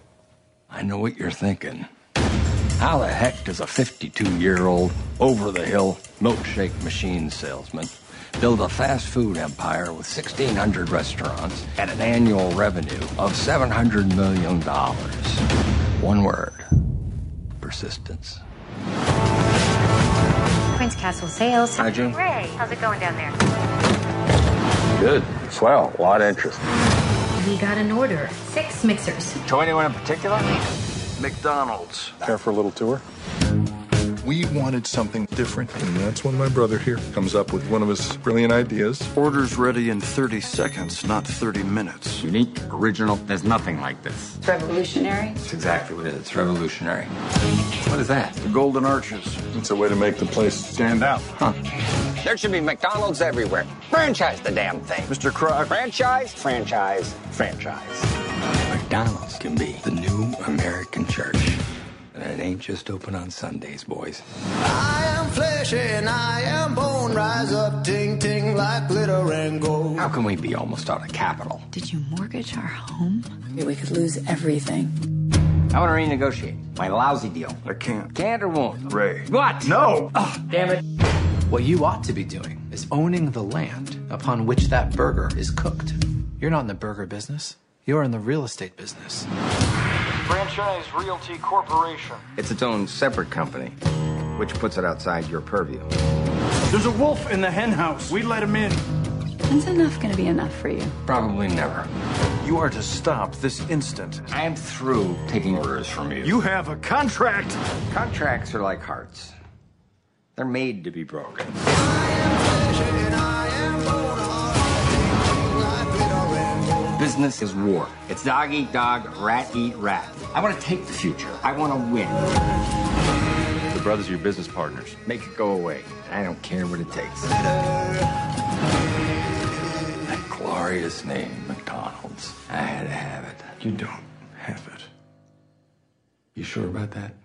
[SPEAKER 7] I know what you're thinking. How the heck does a 52 year old, over the hill milkshake machine salesman build a fast food empire with 1,600 restaurants and an annual revenue of $700 million? One word persistence.
[SPEAKER 8] Prince Castle Sales.
[SPEAKER 7] Hi, June.
[SPEAKER 8] Ray, how's it going down there?
[SPEAKER 7] Good. Swell. A lot of interest.
[SPEAKER 8] We got an order. Six mixers.
[SPEAKER 7] To anyone in particular? McDonald's.
[SPEAKER 9] Care for a little tour? We wanted something different, and that's when my brother here comes up with one of his brilliant ideas.
[SPEAKER 10] Orders ready in 30 seconds, not 30 minutes.
[SPEAKER 7] Unique, original. There's nothing like this.
[SPEAKER 11] It's revolutionary.
[SPEAKER 7] It's exactly what it is. It's revolutionary. What is that?
[SPEAKER 10] The Golden Arches.
[SPEAKER 9] It's a way to make the place stand out.
[SPEAKER 7] Huh. There should be McDonald's everywhere. Franchise the damn thing.
[SPEAKER 10] Mr. Kroc.
[SPEAKER 7] Franchise, franchise, franchise. McDonald's can be the new American church. And it ain't just open on Sundays, boys.
[SPEAKER 12] I am flesh and I am bone. Rise up, ting ting, like glitter and gold.
[SPEAKER 7] How can we be almost out of capital?
[SPEAKER 11] Did you mortgage our home? We could lose everything.
[SPEAKER 7] I want to renegotiate my lousy deal.
[SPEAKER 10] I can't.
[SPEAKER 7] Can't or won't?
[SPEAKER 10] Ray.
[SPEAKER 7] What?
[SPEAKER 10] No!
[SPEAKER 7] Oh, damn it.
[SPEAKER 13] What you ought to be doing is owning the land upon which that burger is cooked. You're not in the burger business. You're in the real estate business.
[SPEAKER 14] Franchise Realty Corporation.
[SPEAKER 7] It's its own separate company, which puts it outside your purview.
[SPEAKER 10] There's a wolf in the hen house. We let him in.
[SPEAKER 11] When's enough going to be enough for you?
[SPEAKER 7] Probably never.
[SPEAKER 10] You are to stop this instant.
[SPEAKER 7] I'm through taking orders from you.
[SPEAKER 10] You have a contract.
[SPEAKER 7] Contracts are like hearts. They're made to be broken. Business is war. It's dog eat dog, rat eat rat. I want to take the future. I want to win.
[SPEAKER 15] The brothers are your business partners.
[SPEAKER 7] Make it go away. I don't care what it takes. That glorious name, McDonald's. I had to have it.
[SPEAKER 10] You don't have it.
[SPEAKER 7] You sure about that?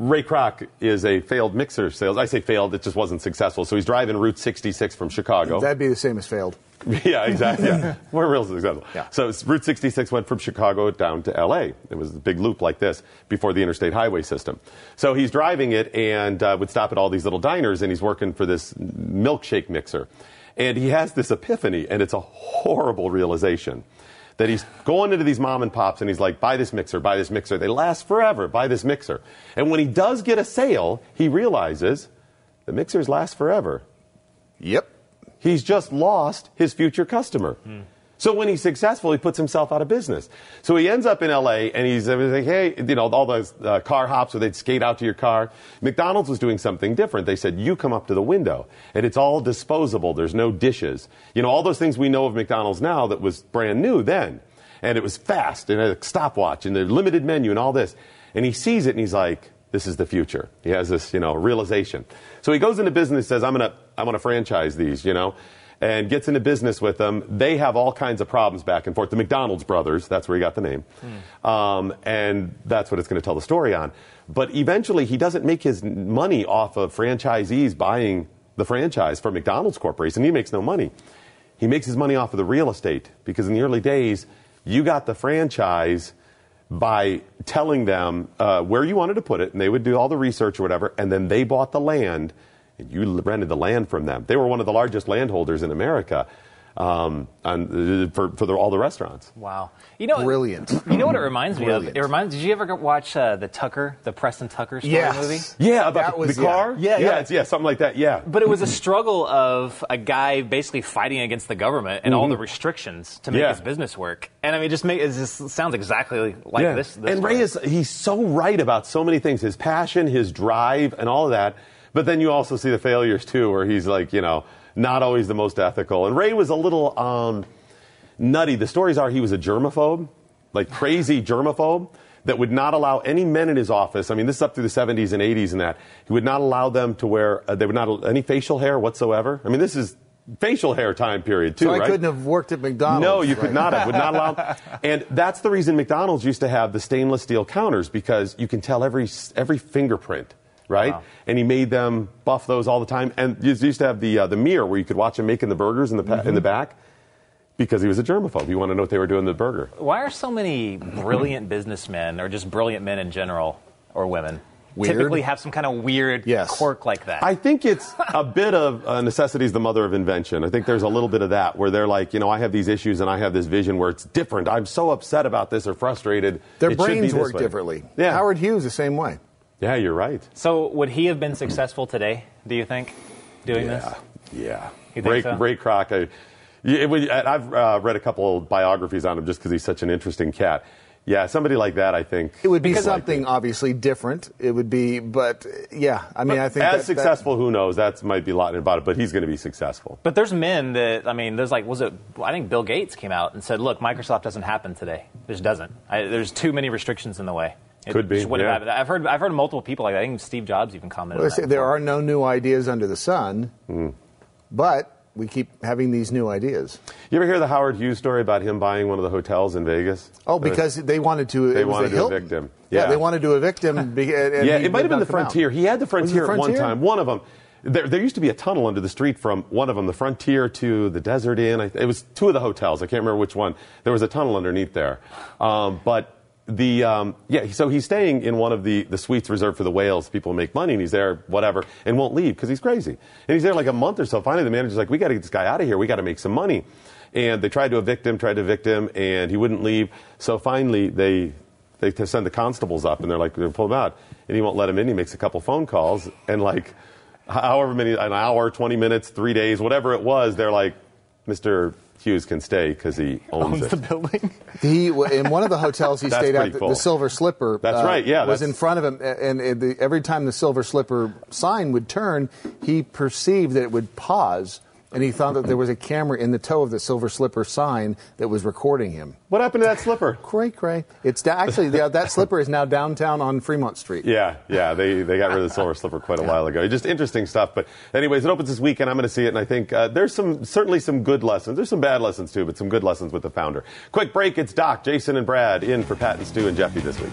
[SPEAKER 1] Ray Kroc is a failed mixer sales. I say failed, it just wasn't successful. So he's driving Route 66 from Chicago.
[SPEAKER 4] That'd be the same as failed.
[SPEAKER 1] yeah, exactly. Yeah. We're real successful.
[SPEAKER 4] Yeah.
[SPEAKER 1] So Route 66 went from Chicago down to LA. It was a big loop like this before the interstate highway system. So he's driving it and uh, would stop at all these little diners and he's working for this milkshake mixer. And he has this epiphany and it's a horrible realization that he's going into these mom and pops and he's like, buy this mixer, buy this mixer. They last forever, buy this mixer. And when he does get a sale, he realizes the mixers last forever.
[SPEAKER 4] Yep.
[SPEAKER 1] He's just lost his future customer. Hmm. So when he's successful, he puts himself out of business. So he ends up in LA and he's like, hey, you know, all those uh, car hops where they'd skate out to your car. McDonald's was doing something different. They said, you come up to the window and it's all disposable. There's no dishes. You know, all those things we know of McDonald's now that was brand new then. And it was fast and a stopwatch and a limited menu and all this. And he sees it and he's like, this is the future. He has this, you know, realization. So he goes into business, and says, I'm gonna, I want to franchise these, you know, and gets into business with them. They have all kinds of problems back and forth. The McDonald's brothers, that's where he got the name. Um, and that's what it's going to tell the story on. But eventually, he doesn't make his money off of franchisees buying the franchise for McDonald's Corporation. He makes no money. He makes his money off of the real estate because in the early days, you got the franchise by telling them uh, where you wanted to put it, and they would do all the research or whatever, and then they bought the land, and you rented the land from them. They were one of the largest landholders in America um, on, for, for the, all the restaurants.
[SPEAKER 5] Wow. You know,
[SPEAKER 4] Brilliant.
[SPEAKER 5] You know what it reminds me
[SPEAKER 4] Brilliant.
[SPEAKER 5] of? It reminds. Did you ever watch uh, the Tucker, the Preston Tucker story
[SPEAKER 4] Yes.
[SPEAKER 5] movie?
[SPEAKER 1] Yeah, about
[SPEAKER 4] That
[SPEAKER 1] the,
[SPEAKER 4] was-
[SPEAKER 1] the car.
[SPEAKER 5] yeah. Yeah, yeah.
[SPEAKER 1] it's, yeah, something like that. Yeah,
[SPEAKER 5] But it was a struggle of a guy basically fighting against the government and all
[SPEAKER 1] Mhm.
[SPEAKER 5] the restrictions to make
[SPEAKER 1] Yeah.
[SPEAKER 5] his business work. And I mean, it just make it just sounds exactly like
[SPEAKER 1] yeah.
[SPEAKER 5] this. this
[SPEAKER 1] and
[SPEAKER 5] story.
[SPEAKER 1] Ray is he's so right about so many things. His passion, his drive, and all of that. But then you also see the failures too, where he's like, you know, not always the most ethical. And Ray was a little um, nutty. The stories are he was a germaphobe, like crazy germaphobe. That would not allow any men in his office. I mean, this is up through the 70s and 80s and that. He would not allow them to wear, uh, they would not, any facial hair whatsoever. I mean, this is facial hair time period too.
[SPEAKER 4] So I
[SPEAKER 1] right?
[SPEAKER 4] couldn't have worked at McDonald's.
[SPEAKER 1] No, you could not have. Would not allow. And that's the reason McDonald's used to have the stainless steel counters because you can tell every every fingerprint, right?
[SPEAKER 5] Wow.
[SPEAKER 1] And he made them buff those all the time. And you used to have the uh, the mirror where you could watch him making the burgers in the pa-
[SPEAKER 4] Mm-hmm.
[SPEAKER 1] in the back because he was a germaphobe. He wanted to know what they were doing to the burger.
[SPEAKER 5] Why are so many brilliant businessmen, or just brilliant men in general, or women,
[SPEAKER 1] Weird?
[SPEAKER 5] typically have some kind of weird quirk like that?
[SPEAKER 1] I think it's a bit of uh, necessity is the mother of invention. I think there's a little bit of that where they're like, you know, I have these issues and I have this vision where it's different. I'm so upset about this or frustrated.
[SPEAKER 4] Their
[SPEAKER 1] It should be
[SPEAKER 4] brains
[SPEAKER 1] this
[SPEAKER 4] work
[SPEAKER 1] way.
[SPEAKER 4] differently.
[SPEAKER 1] Yeah.
[SPEAKER 4] Howard Hughes the same way.
[SPEAKER 1] Yeah, you're right.
[SPEAKER 5] So would he have been successful today? Do you think doing
[SPEAKER 1] yeah,
[SPEAKER 5] this?
[SPEAKER 1] Yeah.
[SPEAKER 5] You think
[SPEAKER 1] Ray,
[SPEAKER 5] so?
[SPEAKER 1] Ray Kroc. I, it would, I've uh, read a couple biographies on him just because he's such an interesting cat. Yeah, somebody like that, I think.
[SPEAKER 4] It would be
[SPEAKER 1] Because, like,
[SPEAKER 4] something obviously different. It would be, but yeah, I mean, I think
[SPEAKER 1] as
[SPEAKER 4] that- that-
[SPEAKER 1] successful, who knows? That might be a lot about it, but he's going to be successful.
[SPEAKER 5] But there's men that I mean, there's like was it? I think Bill Gates came out and said, "Look, Microsoft doesn't happen today. It just doesn't. I, there's too many restrictions in the way." It
[SPEAKER 1] Could be, yeah.
[SPEAKER 5] happen. I've heard I've heard multiple people like that. I think Steve Jobs even commented.
[SPEAKER 4] Well,
[SPEAKER 5] on that
[SPEAKER 4] there are no new ideas under the sun,
[SPEAKER 1] Hmm.
[SPEAKER 4] but we keep having these new ideas.
[SPEAKER 1] You ever hear the Howard Hughes story about him buying one of the hotels in Vegas?
[SPEAKER 4] Oh, because they wanted to.
[SPEAKER 1] They wanted
[SPEAKER 4] the
[SPEAKER 1] to
[SPEAKER 4] Hilton.
[SPEAKER 1] evict him.
[SPEAKER 4] Yeah.
[SPEAKER 1] Yeah.
[SPEAKER 4] they wanted to evict him. be- and- and
[SPEAKER 1] yeah, it might have been the
[SPEAKER 4] come out.
[SPEAKER 1] Frontier. He had the
[SPEAKER 4] Was it
[SPEAKER 1] Frontier, at one time. One of them. There, there used to be a tunnel under the street from one of them, the Frontier to the Desert Inn. I, it was two of the hotels. I can't remember which one. There was a tunnel underneath there. Um, but the um, yeah, so he's staying in one of the, the suites reserved for the whales. People make money, and he's there, whatever, and won't leave because he's crazy. And he's there like a month or so. Finally, the manager's like, "We got to get this guy out of here. We got to make some money." And they tried to evict him, tried to evict him, and he wouldn't leave. So finally, they they send the constables up, and they're like, "They're "Pull him out," and he won't let him in. He makes a couple phone calls, and like, however many, an hour, twenty minutes, three days, whatever it was, they're like, "Mr. Hughes can stay because he owns, it."
[SPEAKER 5] building.
[SPEAKER 4] He in one of the hotels he stayed at, the,
[SPEAKER 1] cool.
[SPEAKER 4] the Silver Slipper.
[SPEAKER 1] That's
[SPEAKER 4] uh,
[SPEAKER 1] right, yeah,
[SPEAKER 4] was
[SPEAKER 1] that's-
[SPEAKER 4] in front of him, and, and the, every time the Silver Slipper sign would turn, he perceived that it would pause, and he thought that there was a camera in the toe of the Silver Slipper sign that was recording him.
[SPEAKER 1] What happened to that slipper?
[SPEAKER 4] Cray cray. It's da- actually the, that slipper is now downtown on Fremont Street.
[SPEAKER 1] Yeah, yeah, they, they got rid of the silver slipper quite a while ago. Just interesting stuff. But anyways, it opens this weekend. I'm going to see it, and I think uh, there's some certainly some good lessons. There's some bad lessons too, but some good lessons with the founder. Quick break. It's Doc, Jason, and Brad in for Pat and Stu and Jeffy this week.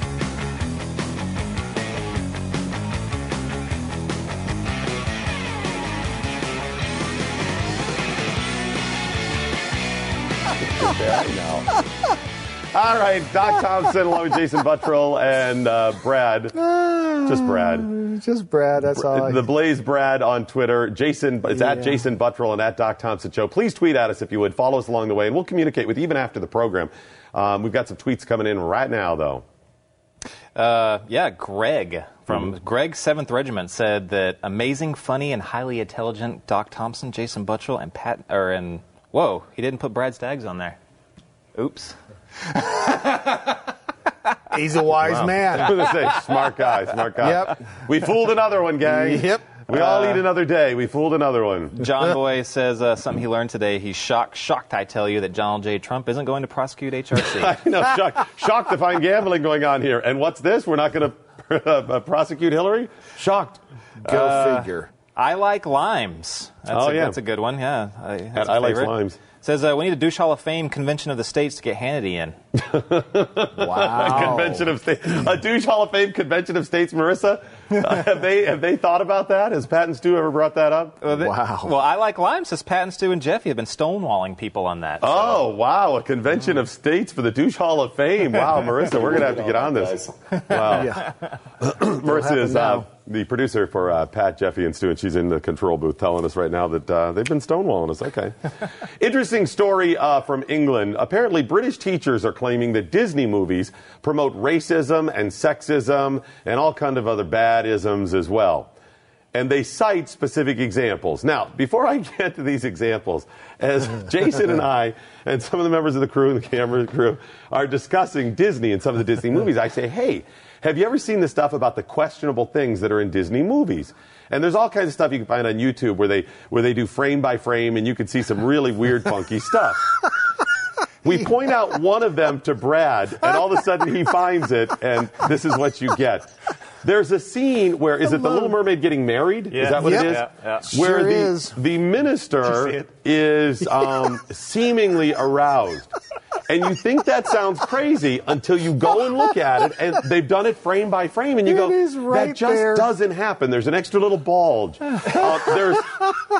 [SPEAKER 1] All right, Doc Thompson along with Jason Buttrill and uh, Brad. Just Brad.
[SPEAKER 4] Just Brad, that's all. I-
[SPEAKER 1] The Blaze Brad on Twitter. Jason, it's at Jason Buttrill and at Doc Thompson Show. Please tweet at us if you would. Follow us along the way, and we'll communicate with you even after the program. Um, we've got some tweets coming in right now, though.
[SPEAKER 5] Uh, yeah, Greg from Greg's Seventh Regiment said that amazing, funny, and highly intelligent Doc Thompson, Jason Buttrill, and Pat. Or and whoa, he didn't put Brad Staggs on there. Oops.
[SPEAKER 4] He's a wise
[SPEAKER 1] Wow.
[SPEAKER 4] man.
[SPEAKER 1] I was gonna say, smart guy, smart guy.
[SPEAKER 4] Yep.
[SPEAKER 1] We fooled another one, gang.
[SPEAKER 4] Yep.
[SPEAKER 1] We all
[SPEAKER 5] Uh,
[SPEAKER 1] eat another day. We fooled another one.
[SPEAKER 5] John Boy says uh, something he learned today. He's shocked, shocked, I tell you, that Donald J. Trump isn't going to prosecute HRC.
[SPEAKER 1] I know, shocked, shocked to find gambling going on here. And what's this? We're not going to uh, prosecute Hillary? Shocked.
[SPEAKER 4] Go
[SPEAKER 5] Uh,
[SPEAKER 4] figure.
[SPEAKER 5] I like limes. That's
[SPEAKER 1] Oh,
[SPEAKER 5] a,
[SPEAKER 1] yeah.
[SPEAKER 5] That's a good one. Yeah, I, that's
[SPEAKER 1] I
[SPEAKER 5] a
[SPEAKER 1] like limes.
[SPEAKER 5] Says uh, we need a douche Hall of Fame convention of the states to get Hannity in.
[SPEAKER 1] A convention of states, a douche Hall of Fame convention of states, Marissa. Uh, have they have they thought about that? Has Pat and Stu ever brought that up? Wow.
[SPEAKER 5] Well, I like limes. Says Pat and Stu and Jeffy have been stonewalling people on that.
[SPEAKER 1] Oh wow, a convention of states for the douche Hall of Fame. Wow, Marissa, we're gonna have to get on this. Wow. Marissa is uh, the producer for uh, Pat, Jeffy, and Stu, and she's in the control booth telling us right now that uh, they've been stonewalling us. Okay. Interesting story uh, from England. Apparently, British teachers are claiming that Disney movies promote racism and sexism and all kind of other bad isms as well. And they cite specific examples. Now, before I get to these examples, as Jason and I and some of the members of the crew and the camera crew are discussing Disney and some of the Disney movies, I say, hey, have you ever seen the stuff about the questionable things that are in Disney movies? And there's all kinds of stuff you can find on YouTube where they where they do frame by frame and you can see some really weird, funky stuff. We point out one of them to Brad, and all of a sudden he finds it, and this is what you get. There's a scene where is it the Little Mermaid getting married? Is that what
[SPEAKER 5] Yep.
[SPEAKER 1] it is?
[SPEAKER 5] Yeah, yeah.
[SPEAKER 1] Where
[SPEAKER 5] Sure
[SPEAKER 1] the
[SPEAKER 5] is.
[SPEAKER 1] the
[SPEAKER 5] Did
[SPEAKER 1] minister is um, seemingly aroused. And you think that sounds crazy until you go and look at it, and they've done it frame by frame, and you go,
[SPEAKER 4] right
[SPEAKER 1] that just
[SPEAKER 4] there."
[SPEAKER 1] doesn't happen. There's an extra little bulge. Uh, there's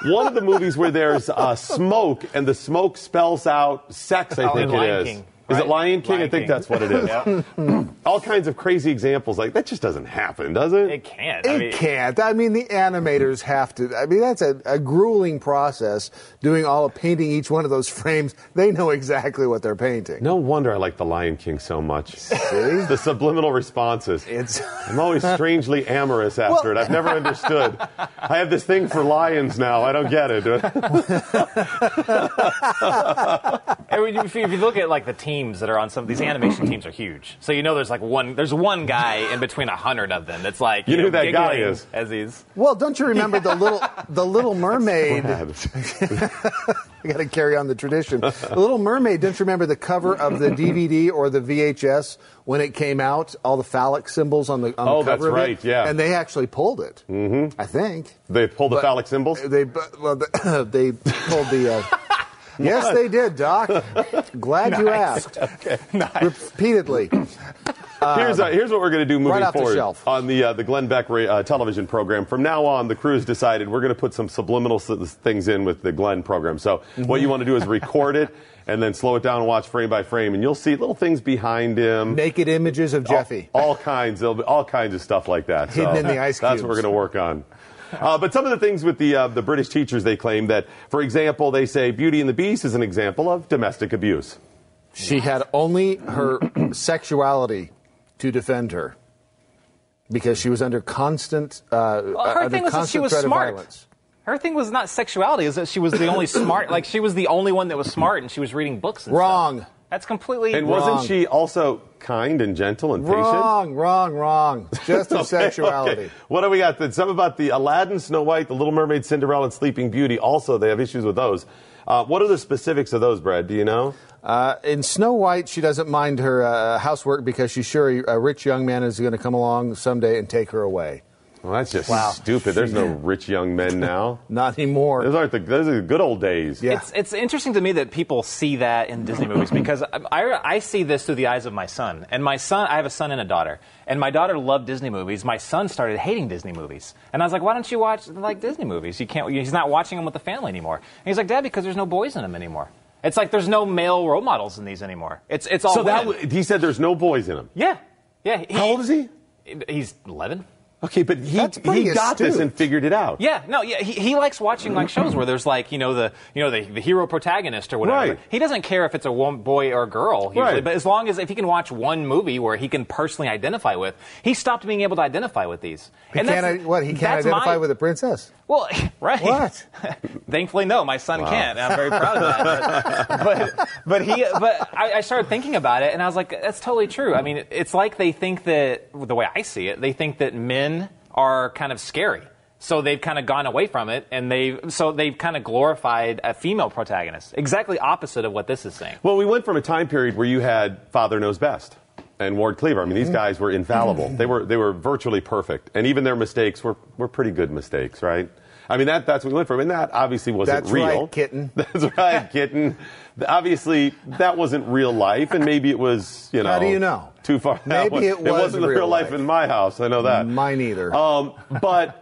[SPEAKER 1] one of the movies where there's uh, smoke, and the smoke spells out sex. I
[SPEAKER 5] Oh,
[SPEAKER 1] think
[SPEAKER 5] in
[SPEAKER 1] it
[SPEAKER 5] Lion
[SPEAKER 1] is.
[SPEAKER 5] King,
[SPEAKER 1] Is it? Lion King? I think
[SPEAKER 5] King.
[SPEAKER 1] that's what it is.
[SPEAKER 5] Yeah.
[SPEAKER 1] All kinds of crazy examples like that just doesn't happen, does it?
[SPEAKER 5] It can't.
[SPEAKER 4] It can't. I mean, the animators have to. I mean, that's a, a grueling process doing all of painting each one of those frames. They know exactly what they're painting.
[SPEAKER 1] No wonder I like the Lion King so much. the subliminal responses.
[SPEAKER 4] It's.
[SPEAKER 1] I'm always strangely amorous after it. I've never understood. I have this thing for lions now. I don't get it.
[SPEAKER 5] And when if you if you look at like the teams that are on some of these animation teams are huge. So you know there's like one there's one guy in between a hundred of them that's like
[SPEAKER 1] You know who that guy is.
[SPEAKER 5] as he's
[SPEAKER 4] Well, don't you remember the little the Little Mermaid? I got to carry on the tradition. The Little Mermaid. Don't you remember the cover of the DVD or the VHS when it came out? All the phallic symbols on the on
[SPEAKER 1] Oh,
[SPEAKER 4] the cover
[SPEAKER 1] that's
[SPEAKER 4] of it?
[SPEAKER 1] right, yeah.
[SPEAKER 4] And they actually pulled it. Mm-hmm. I think
[SPEAKER 1] They pulled the
[SPEAKER 4] But-
[SPEAKER 1] phallic symbols?
[SPEAKER 4] They well the, they pulled the. Uh, yes, they did, Doc. Glad you asked.
[SPEAKER 1] Okay.
[SPEAKER 4] Repeatedly.
[SPEAKER 1] here's, uh, here's what we're going to do moving
[SPEAKER 4] right the
[SPEAKER 1] forward
[SPEAKER 4] shelf.
[SPEAKER 1] on the uh, the Glenn Beck uh, television program. From now on, the crew's decided we're going to put some subliminal s- things in with the Glenn program. So
[SPEAKER 4] Mm-hmm.
[SPEAKER 1] what you want to do is record it and then slow it down and watch frame by frame, and you'll see little things behind him.
[SPEAKER 4] Naked images of Jeffy.
[SPEAKER 1] All, all kinds. Be all kinds of stuff like that.
[SPEAKER 4] Hidden
[SPEAKER 1] So
[SPEAKER 4] in the ice Cubes.
[SPEAKER 1] That's what we're going to work on. Uh, but some of the things with the uh, the British teachers, they claim that, for example, they say Beauty and the Beast is an example of domestic abuse.
[SPEAKER 4] She had only her sexuality to defend her because she was under constant uh,
[SPEAKER 5] Well, her
[SPEAKER 4] under
[SPEAKER 5] thing was that she
[SPEAKER 4] constant
[SPEAKER 5] was
[SPEAKER 4] threat
[SPEAKER 5] smart.
[SPEAKER 4] of violence.
[SPEAKER 5] her thing was not sexuality, is that she was the only smart like she was the only one that was smart and she was reading books and
[SPEAKER 4] Wrong.
[SPEAKER 5] stuff. That's completely wrong.
[SPEAKER 1] And
[SPEAKER 4] Wrong.
[SPEAKER 1] wasn't she also kind and gentle and patient?
[SPEAKER 4] Wrong, wrong, wrong. Just of
[SPEAKER 1] Okay,
[SPEAKER 4] sexuality.
[SPEAKER 1] okay. What do we got? Then some about the Aladdin, Snow White, the Little Mermaid, Cinderella, and Sleeping Beauty. Also, they have issues with those. Uh, what are the specifics of those, Brad? Do you know?
[SPEAKER 4] Uh, in Snow White, she doesn't mind her uh, housework because she's sure a rich young man is going to come along someday and take her away.
[SPEAKER 1] Well, that's just
[SPEAKER 4] Wow.
[SPEAKER 1] stupid. There's no rich young men now.
[SPEAKER 4] Not anymore.
[SPEAKER 1] Those aren't the those are the good old days.
[SPEAKER 4] Yeah.
[SPEAKER 5] It's, it's interesting to me that people see that in Disney movies because I, I, I see this through the eyes of my son. And my son, I have a son and a daughter. And my daughter loved Disney movies. My son started hating Disney movies. And I was like, why don't you watch like Disney movies? You can't, he's not watching them with the family anymore. And he's like, Dad, because there's no boys in them anymore. It's like there's no male role models in these anymore. It's, it's all
[SPEAKER 1] So that
[SPEAKER 5] women.
[SPEAKER 1] w- he said there's no boys in them.
[SPEAKER 5] Yeah. Yeah.
[SPEAKER 1] How old is he?
[SPEAKER 5] He's 11.
[SPEAKER 1] Okay, but he he got this and figured it out.
[SPEAKER 5] Yeah, no, yeah, he, he likes watching like shows where there's like you know the you know the, the hero protagonist or whatever.
[SPEAKER 1] Right.
[SPEAKER 5] He doesn't care if it's a one boy or a girl usually,
[SPEAKER 1] Right.
[SPEAKER 5] but as long as if he can watch one movie where he can personally identify with, he stopped being able to identify with these.
[SPEAKER 4] He
[SPEAKER 5] And
[SPEAKER 4] can't,
[SPEAKER 5] that's-
[SPEAKER 4] what? He can't identify
[SPEAKER 5] my-
[SPEAKER 4] with a princess.
[SPEAKER 5] Well, right.
[SPEAKER 4] What?
[SPEAKER 5] Thankfully, no. My son can't. And I'm very proud of that. But, but, but he, but I, I started thinking about it, and I was like, that's totally true. I mean, it's like they think that the way I see it, they think that men are kind of scary. So they've kind of gone away from it, and they so they've kind of glorified a female protagonist. Exactly opposite of what this is saying.
[SPEAKER 1] Well, we went from a time period where you had Father Knows Best and Ward Cleaver. I mean, these
[SPEAKER 4] Mm-hmm.
[SPEAKER 1] guys were infallible. They were they were virtually perfect, and even their mistakes were were pretty good mistakes, right? I mean, that that's what we went from. And that obviously wasn't
[SPEAKER 4] That's
[SPEAKER 1] real.
[SPEAKER 4] right, kitten.
[SPEAKER 1] That's right, kitten. Obviously, that wasn't real life, and maybe it was, you know.
[SPEAKER 4] How do you know?
[SPEAKER 1] Too far.
[SPEAKER 4] Maybe it was.
[SPEAKER 1] It wasn't
[SPEAKER 4] real
[SPEAKER 1] real life.
[SPEAKER 4] life.
[SPEAKER 1] in my house. I know that.
[SPEAKER 4] Mine either.
[SPEAKER 1] Um, but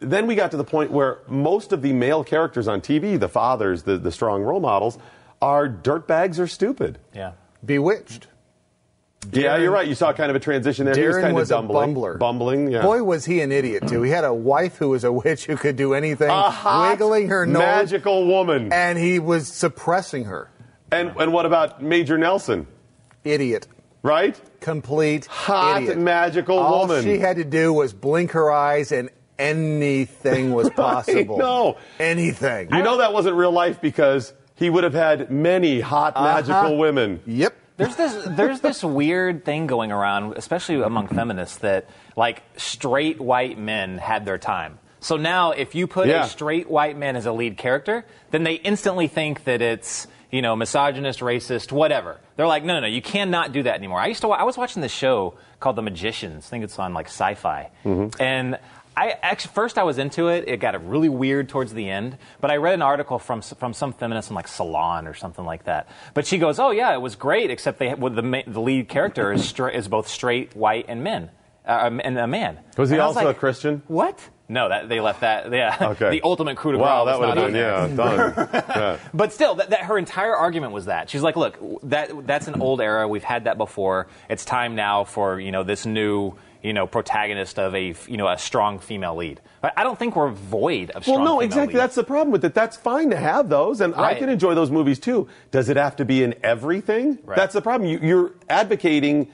[SPEAKER 1] then we got to the point where most of the male characters on TV, the fathers, the, the strong role models, are dirtbags or stupid.
[SPEAKER 5] Yeah.
[SPEAKER 4] Bewitched.
[SPEAKER 1] Yeah, you're right. You saw kind of a transition there. he was
[SPEAKER 4] Darrin
[SPEAKER 1] kind
[SPEAKER 4] was
[SPEAKER 1] of
[SPEAKER 4] a
[SPEAKER 1] bumbling.
[SPEAKER 4] bumbler.
[SPEAKER 1] Bumbling, yeah.
[SPEAKER 4] Boy, was he an idiot too. He had a wife who was a witch who could do anything,
[SPEAKER 1] A hot,
[SPEAKER 4] wiggling her nose,
[SPEAKER 1] magical woman,
[SPEAKER 4] and he was suppressing her.
[SPEAKER 1] And and what about Major Nelson?
[SPEAKER 4] Idiot.
[SPEAKER 1] Right?
[SPEAKER 4] Complete
[SPEAKER 1] Hot,
[SPEAKER 4] idiot.
[SPEAKER 1] magical
[SPEAKER 4] All
[SPEAKER 1] woman.
[SPEAKER 4] All she had to do was blink her eyes, and anything was possible.
[SPEAKER 1] No,
[SPEAKER 4] anything.
[SPEAKER 1] You know that wasn't real life because he would have had many hot,
[SPEAKER 4] Uh-huh.
[SPEAKER 1] magical women.
[SPEAKER 4] Yep.
[SPEAKER 5] There's this there's this weird thing going around, especially among feminists, that like straight white men had their time. So now, if you put
[SPEAKER 1] Yeah.
[SPEAKER 5] a straight white man as a lead character, then they instantly think that it's you know misogynist, racist, whatever. They're like, no, no, no, you cannot do that anymore. I used to I was watching this show called The Magicians. I think it's on like Sci-Fi, mm-hmm. and. I actually first I was into it. It got really weird towards the end, but I read an article from from some feminist in like Salon or something like that. But she goes, "Oh yeah, it was great, except they well, the the lead character is stra- is both straight, white, and men, uh, and a man."
[SPEAKER 1] Was he
[SPEAKER 5] And I was
[SPEAKER 1] also
[SPEAKER 5] like,
[SPEAKER 1] a Christian?
[SPEAKER 5] What? No, that they left that. Yeah,
[SPEAKER 1] Okay.
[SPEAKER 5] the ultimate coup de
[SPEAKER 1] Wow, that
[SPEAKER 5] was
[SPEAKER 1] would
[SPEAKER 5] not
[SPEAKER 1] have been yeah done. Yeah.
[SPEAKER 5] But still, that, that her entire argument was that she's like, look, that that's an old era. We've had that before. It's time now for you know this new you know protagonist of a you know a strong female lead. But I don't think we're void of strong.
[SPEAKER 1] Well, no, exactly.
[SPEAKER 5] leads.
[SPEAKER 1] That's the problem with it. That's fine to have those, and I can enjoy those movies too. Does it have to be in everything?
[SPEAKER 5] Right.
[SPEAKER 1] That's the problem. You, you're advocating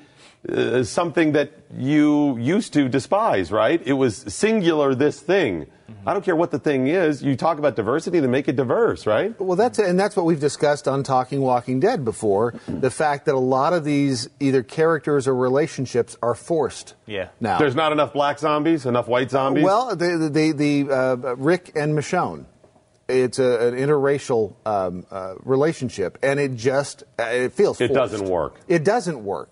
[SPEAKER 1] uh, something that you used to despise, right? It was singular, this thing.
[SPEAKER 5] Mm-hmm.
[SPEAKER 1] I don't care what the thing is. You talk about diversity, then make it diverse, right?
[SPEAKER 4] Well, that's and that's what we've discussed on Talking Walking Dead before. The fact that a lot of these either characters or relationships are forced.
[SPEAKER 5] Yeah.
[SPEAKER 4] Now
[SPEAKER 1] There's not enough black zombies, enough white zombies.
[SPEAKER 4] Well, the the, the uh, Rick and Michonne. It's a, an interracial um, uh, relationship, and it just uh, it feels
[SPEAKER 1] It
[SPEAKER 4] forced.
[SPEAKER 1] doesn't work.
[SPEAKER 4] It doesn't work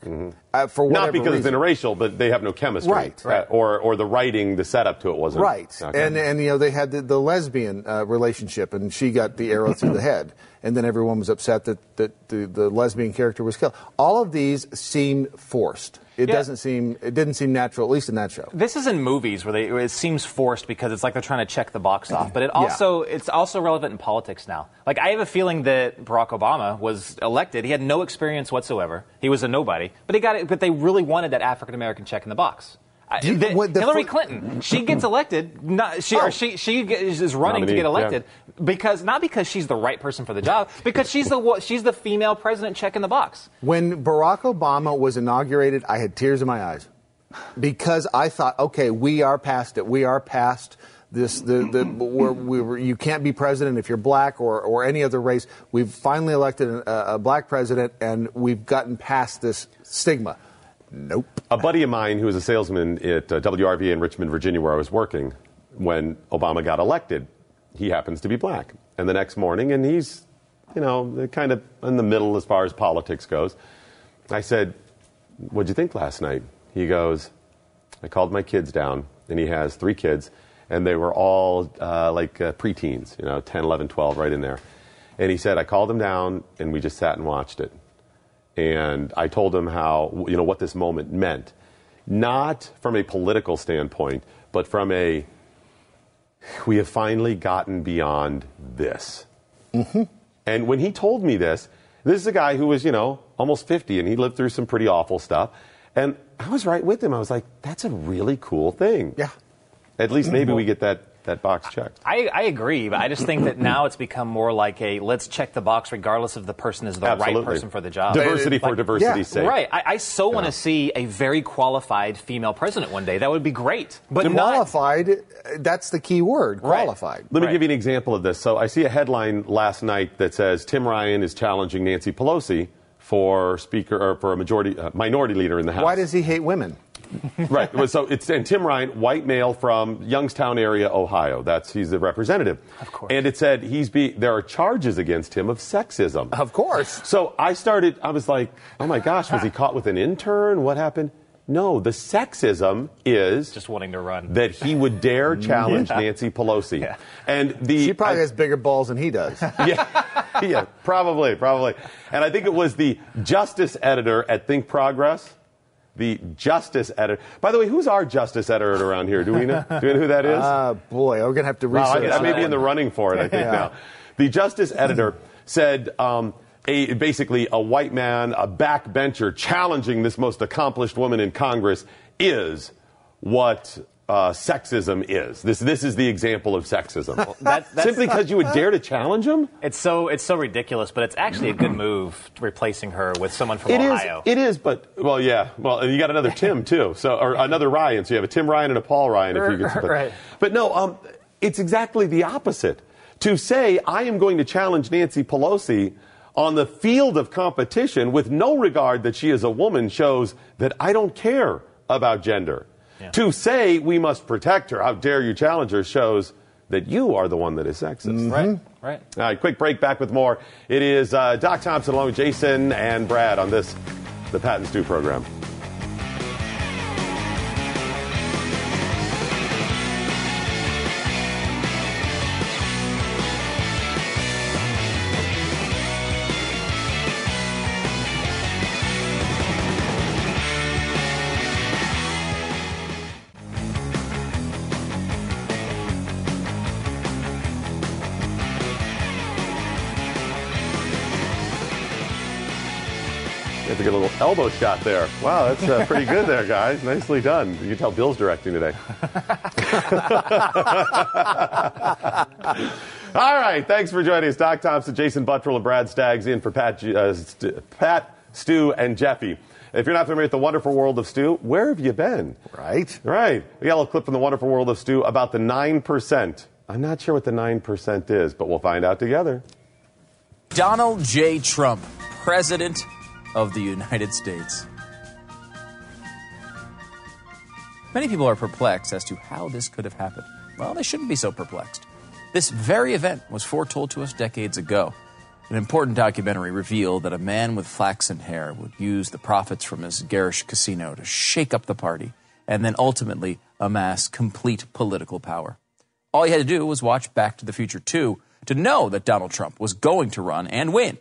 [SPEAKER 4] uh, for whatever
[SPEAKER 1] Not because
[SPEAKER 4] reason.
[SPEAKER 1] it's interracial, but they have no chemistry.
[SPEAKER 4] Right.
[SPEAKER 1] Uh, or, or the writing, the setup to it wasn't.
[SPEAKER 4] Right.
[SPEAKER 1] Okay.
[SPEAKER 4] And and you know they had the, the lesbian uh, relationship, and she got the arrow through the head, and then everyone was upset that, that the, the lesbian character was killed. All of these seem forced. It
[SPEAKER 5] Yeah.
[SPEAKER 4] doesn't seem. It didn't seem natural, at least in that show.
[SPEAKER 5] This is in movies where they, it seems forced because it's like they're trying to check the box off. But it
[SPEAKER 4] Yeah.
[SPEAKER 5] also it's also relevant in politics now. Like I have a feeling that Barack Obama was elected. He had no experience whatsoever. He was a nobody. But he got it. But they really wanted that African American check in the box. I-
[SPEAKER 4] Do you-
[SPEAKER 5] the-
[SPEAKER 4] what the
[SPEAKER 5] Hillary
[SPEAKER 4] fir-
[SPEAKER 5] Clinton, she gets elected. Not, she
[SPEAKER 4] Oh.
[SPEAKER 5] or she she is is running to get elected because not because she's the right person for the job, because she's the she's the female president checking the box.
[SPEAKER 4] When Barack Obama was inaugurated, I had tears in my eyes because I thought, okay, we are past it. We are past this. The the where we were, you can't be president if you're black or or any other race. We've finally elected a, a black president, and we've gotten past this stigma. Nope.
[SPEAKER 1] A buddy of mine who was a salesman at uh, in Richmond, Virginia, where I was working when Obama got elected, he happens to be black. And the next morning, and he's, you know, kind of in the middle as far as politics goes. I said, What'd you think last night? He goes, I called my kids down, and he has three kids, and they were all uh, like uh, preteens, you know, 10, 11, 12, right in there. And he said, I called them down, and we just sat and watched it and I told him how you know what this moment meant, not from a political standpoint, but from a we have finally gotten beyond this. Mm-hmm. And when he told me this, this is a guy who was you know almost 50 and he lived through some pretty awful stuff, and I was right with him. I was like, that's a really cool thing.
[SPEAKER 4] Yeah.
[SPEAKER 1] At least maybe mm-hmm. we get that that box checked.
[SPEAKER 5] I, I agree, but I just think that now it's become more like a let's check the box regardless if the person is the right person for the job.
[SPEAKER 1] Diversity for
[SPEAKER 5] Like-
[SPEAKER 1] diversity's sake.
[SPEAKER 5] Right. I, I so want to see a very qualified female president one day. That would be great. But not.
[SPEAKER 4] qualified. uh, That's the key word. Qualified.
[SPEAKER 1] Let me give you an example of this. So I see a headline last night that says Tim Ryan is challenging Nancy Pelosi for speaker or for a majority uh, minority leader in the House.
[SPEAKER 4] Why does he hate women?
[SPEAKER 1] Right. So it's and Tim Ryan, white male from Youngstown area, Ohio. That's he's the representative. Of course. And it said he's be there are charges against him of sexism.
[SPEAKER 4] Of course.
[SPEAKER 1] So I started. I was like, oh my gosh, was he caught with an intern? What happened? No, the sexism is
[SPEAKER 5] just wanting to run.
[SPEAKER 1] that he would dare challenge
[SPEAKER 5] Yeah.
[SPEAKER 1] Nancy Pelosi. And the
[SPEAKER 4] She probably
[SPEAKER 1] I-
[SPEAKER 4] has bigger balls than he does.
[SPEAKER 1] yeah, yeah, probably, probably. And I think it was the justice editor at Think Progress. The justice editor. By the way, who's our justice editor around here? Do we know? Do we know who that is?
[SPEAKER 4] Uh, boy, we're gonna have to
[SPEAKER 1] Wow,
[SPEAKER 4] research.
[SPEAKER 1] I, I may be in the running for it. I think
[SPEAKER 4] Yeah.
[SPEAKER 1] now. The justice editor said. Um, a, basically, a white man, a backbencher, challenging this most accomplished woman in Congress is what uh, sexism is. This this is the example of sexism.
[SPEAKER 5] That- that's-
[SPEAKER 1] Simply because you would dare to challenge him.
[SPEAKER 5] It's so it's so ridiculous, but it's actually a good move replacing her with someone from
[SPEAKER 1] It is.
[SPEAKER 5] Ohio.
[SPEAKER 1] It is. But well, yeah. Well, and you got another Tim too. So or another Ryan. So you have a Tim Ryan and a Paul Ryan. If you could. But,
[SPEAKER 5] Right.
[SPEAKER 1] but no. Um, it's exactly the opposite. To say I am going to challenge Nancy Pelosi on the field of competition with no regard that she is a woman shows that I don't care about gender. To say we must protect her, how dare you challenge her, shows that you are the one that is sexist.
[SPEAKER 5] Right. Right.
[SPEAKER 1] All right, quick break. Back with more. It is uh, Doc Thompson along with Jason and Brad on this, the Pat and Stu program. Elbow shot there. Wow, that's uh, pretty good there, guys. Nicely done. You can tell Bill's directing today. All right, thanks for joining us. Doc Thompson, Jason Buttrill, and Brad Staggs in for Pat, uh, St- Pat, Stu, and Jeffy. If you're not familiar with the wonderful world of Stu, where have you been?
[SPEAKER 4] Right.
[SPEAKER 1] Right. We got a little clip from the wonderful world of Stu about the 9%. I'm not sure what the 9% is, but we'll find out together.
[SPEAKER 16] Donald J. Trump, President of the United States. Many people are perplexed as to how this could have happened. Well, they shouldn't be so perplexed. This very event was foretold to us decades ago. An important documentary revealed that a man with flaxen hair would use the profits from his garish casino to shake up the party and then ultimately amass complete political power. All he had to do was watch Back to the Future 2 to know that Donald Trump was going to run and win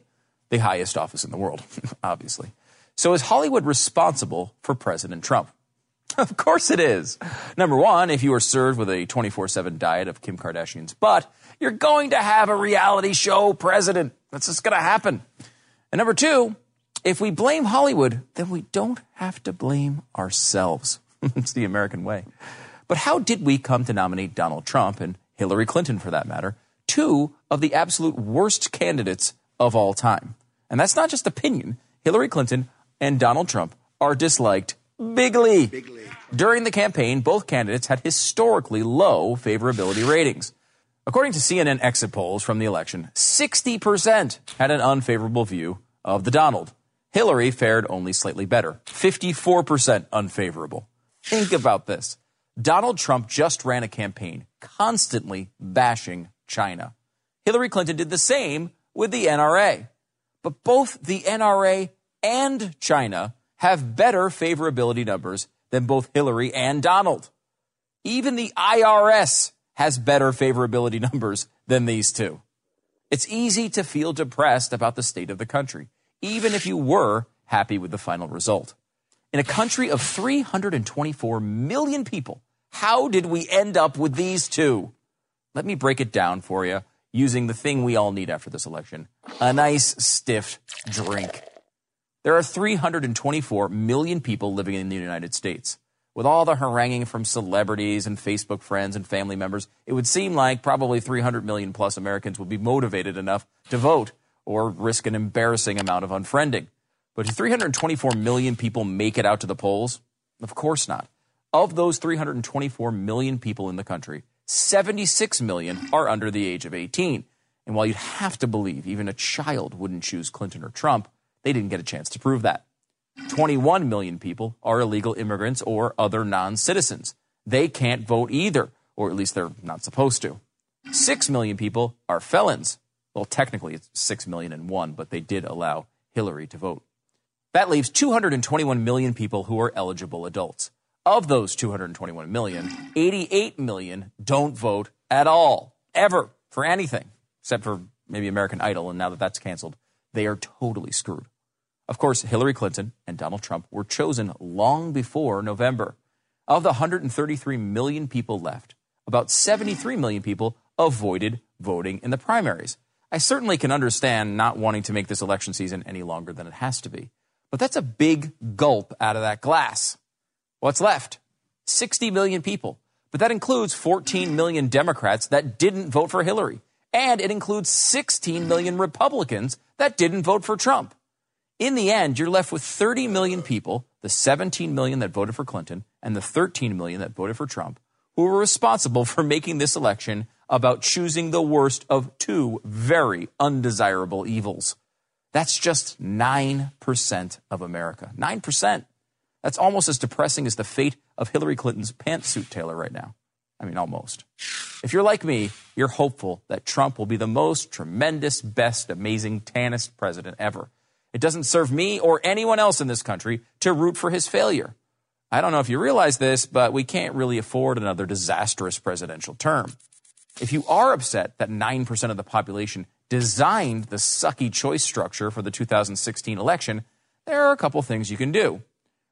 [SPEAKER 16] the highest office in the world, obviously. So is Hollywood responsible for President Trump? Of course it is. Number one, if you are served with a 24 7 diet of Kim Kardashian's butt, you're going to have a reality show president. That's just going to happen. And number two, if we blame Hollywood, then we don't have to blame ourselves. it's the American way. But how did we come to nominate Donald Trump and Hillary Clinton, for that matter, two of the absolute worst candidates of all time? And that's not just opinion. Hillary Clinton and Donald Trump are disliked bigly. During the campaign, both candidates had historically low favorability ratings. According to CNN exit polls from the election, 60% had an unfavorable view of the Donald. Hillary fared only slightly better, 54% unfavorable. Think about this. Donald Trump just ran a campaign constantly bashing China. Hillary Clinton did the same with the NRA. But both the NRA and China have better favorability numbers than both Hillary and Donald. Even the IRS has better favorability numbers than these two. It's easy to feel depressed about the state of the country, even if you were happy with the final result. In a country of 324 million people, how did we end up with these two? Let me break it down for you using the thing we all need after this election a nice, stiff drink. There are 324 million people living in the United States. With all the haranguing from celebrities and Facebook friends and family members, it would seem like probably 300 million plus Americans would be motivated enough to vote or risk an embarrassing amount of unfriending. But do 324 million people make it out to the polls? Of course not. Of those 324 million people in the country, 76 million are under the age of 18. And while you'd have to believe even a child wouldn't choose Clinton or Trump, they didn't get a chance to prove that. 21 million people are illegal immigrants or other non citizens. They can't vote either, or at least they're not supposed to. 6 million people are felons. Well, technically it's 6 million and one, but they did allow Hillary to vote. That leaves 221 million people who are eligible adults. Of those 221 million, 88 million don't vote at all, ever, for anything, except for maybe American Idol. And now that that's canceled, they are totally screwed. Of course, Hillary Clinton and Donald Trump were chosen long before November. Of the 133 million people left, about 73 million people avoided voting in the primaries. I certainly can understand not wanting to make this election season any longer than it has to be. But that's a big gulp out of that glass. What's left? 60 million people. But that includes 14 million Democrats that didn't vote for Hillary. And it includes 16 million Republicans that didn't vote for Trump. In the end, you're left with 30 million people, the 17 million that voted for Clinton and the 13 million that voted for Trump, who were responsible for making this election about choosing the worst of two very undesirable evils. That's just 9% of America. 9%. That's almost as depressing as the fate of Hillary Clinton's pantsuit tailor right now. I mean, almost. If you're like me, you're hopeful that Trump will be the most tremendous, best, amazing, tannest president ever. It doesn't serve me or anyone else in this country to root for his failure. I don't know if you realize this, but we can't really afford another disastrous presidential term. If you are upset that 9% of the population designed the sucky choice structure for the 2016 election, there are a couple things you can do.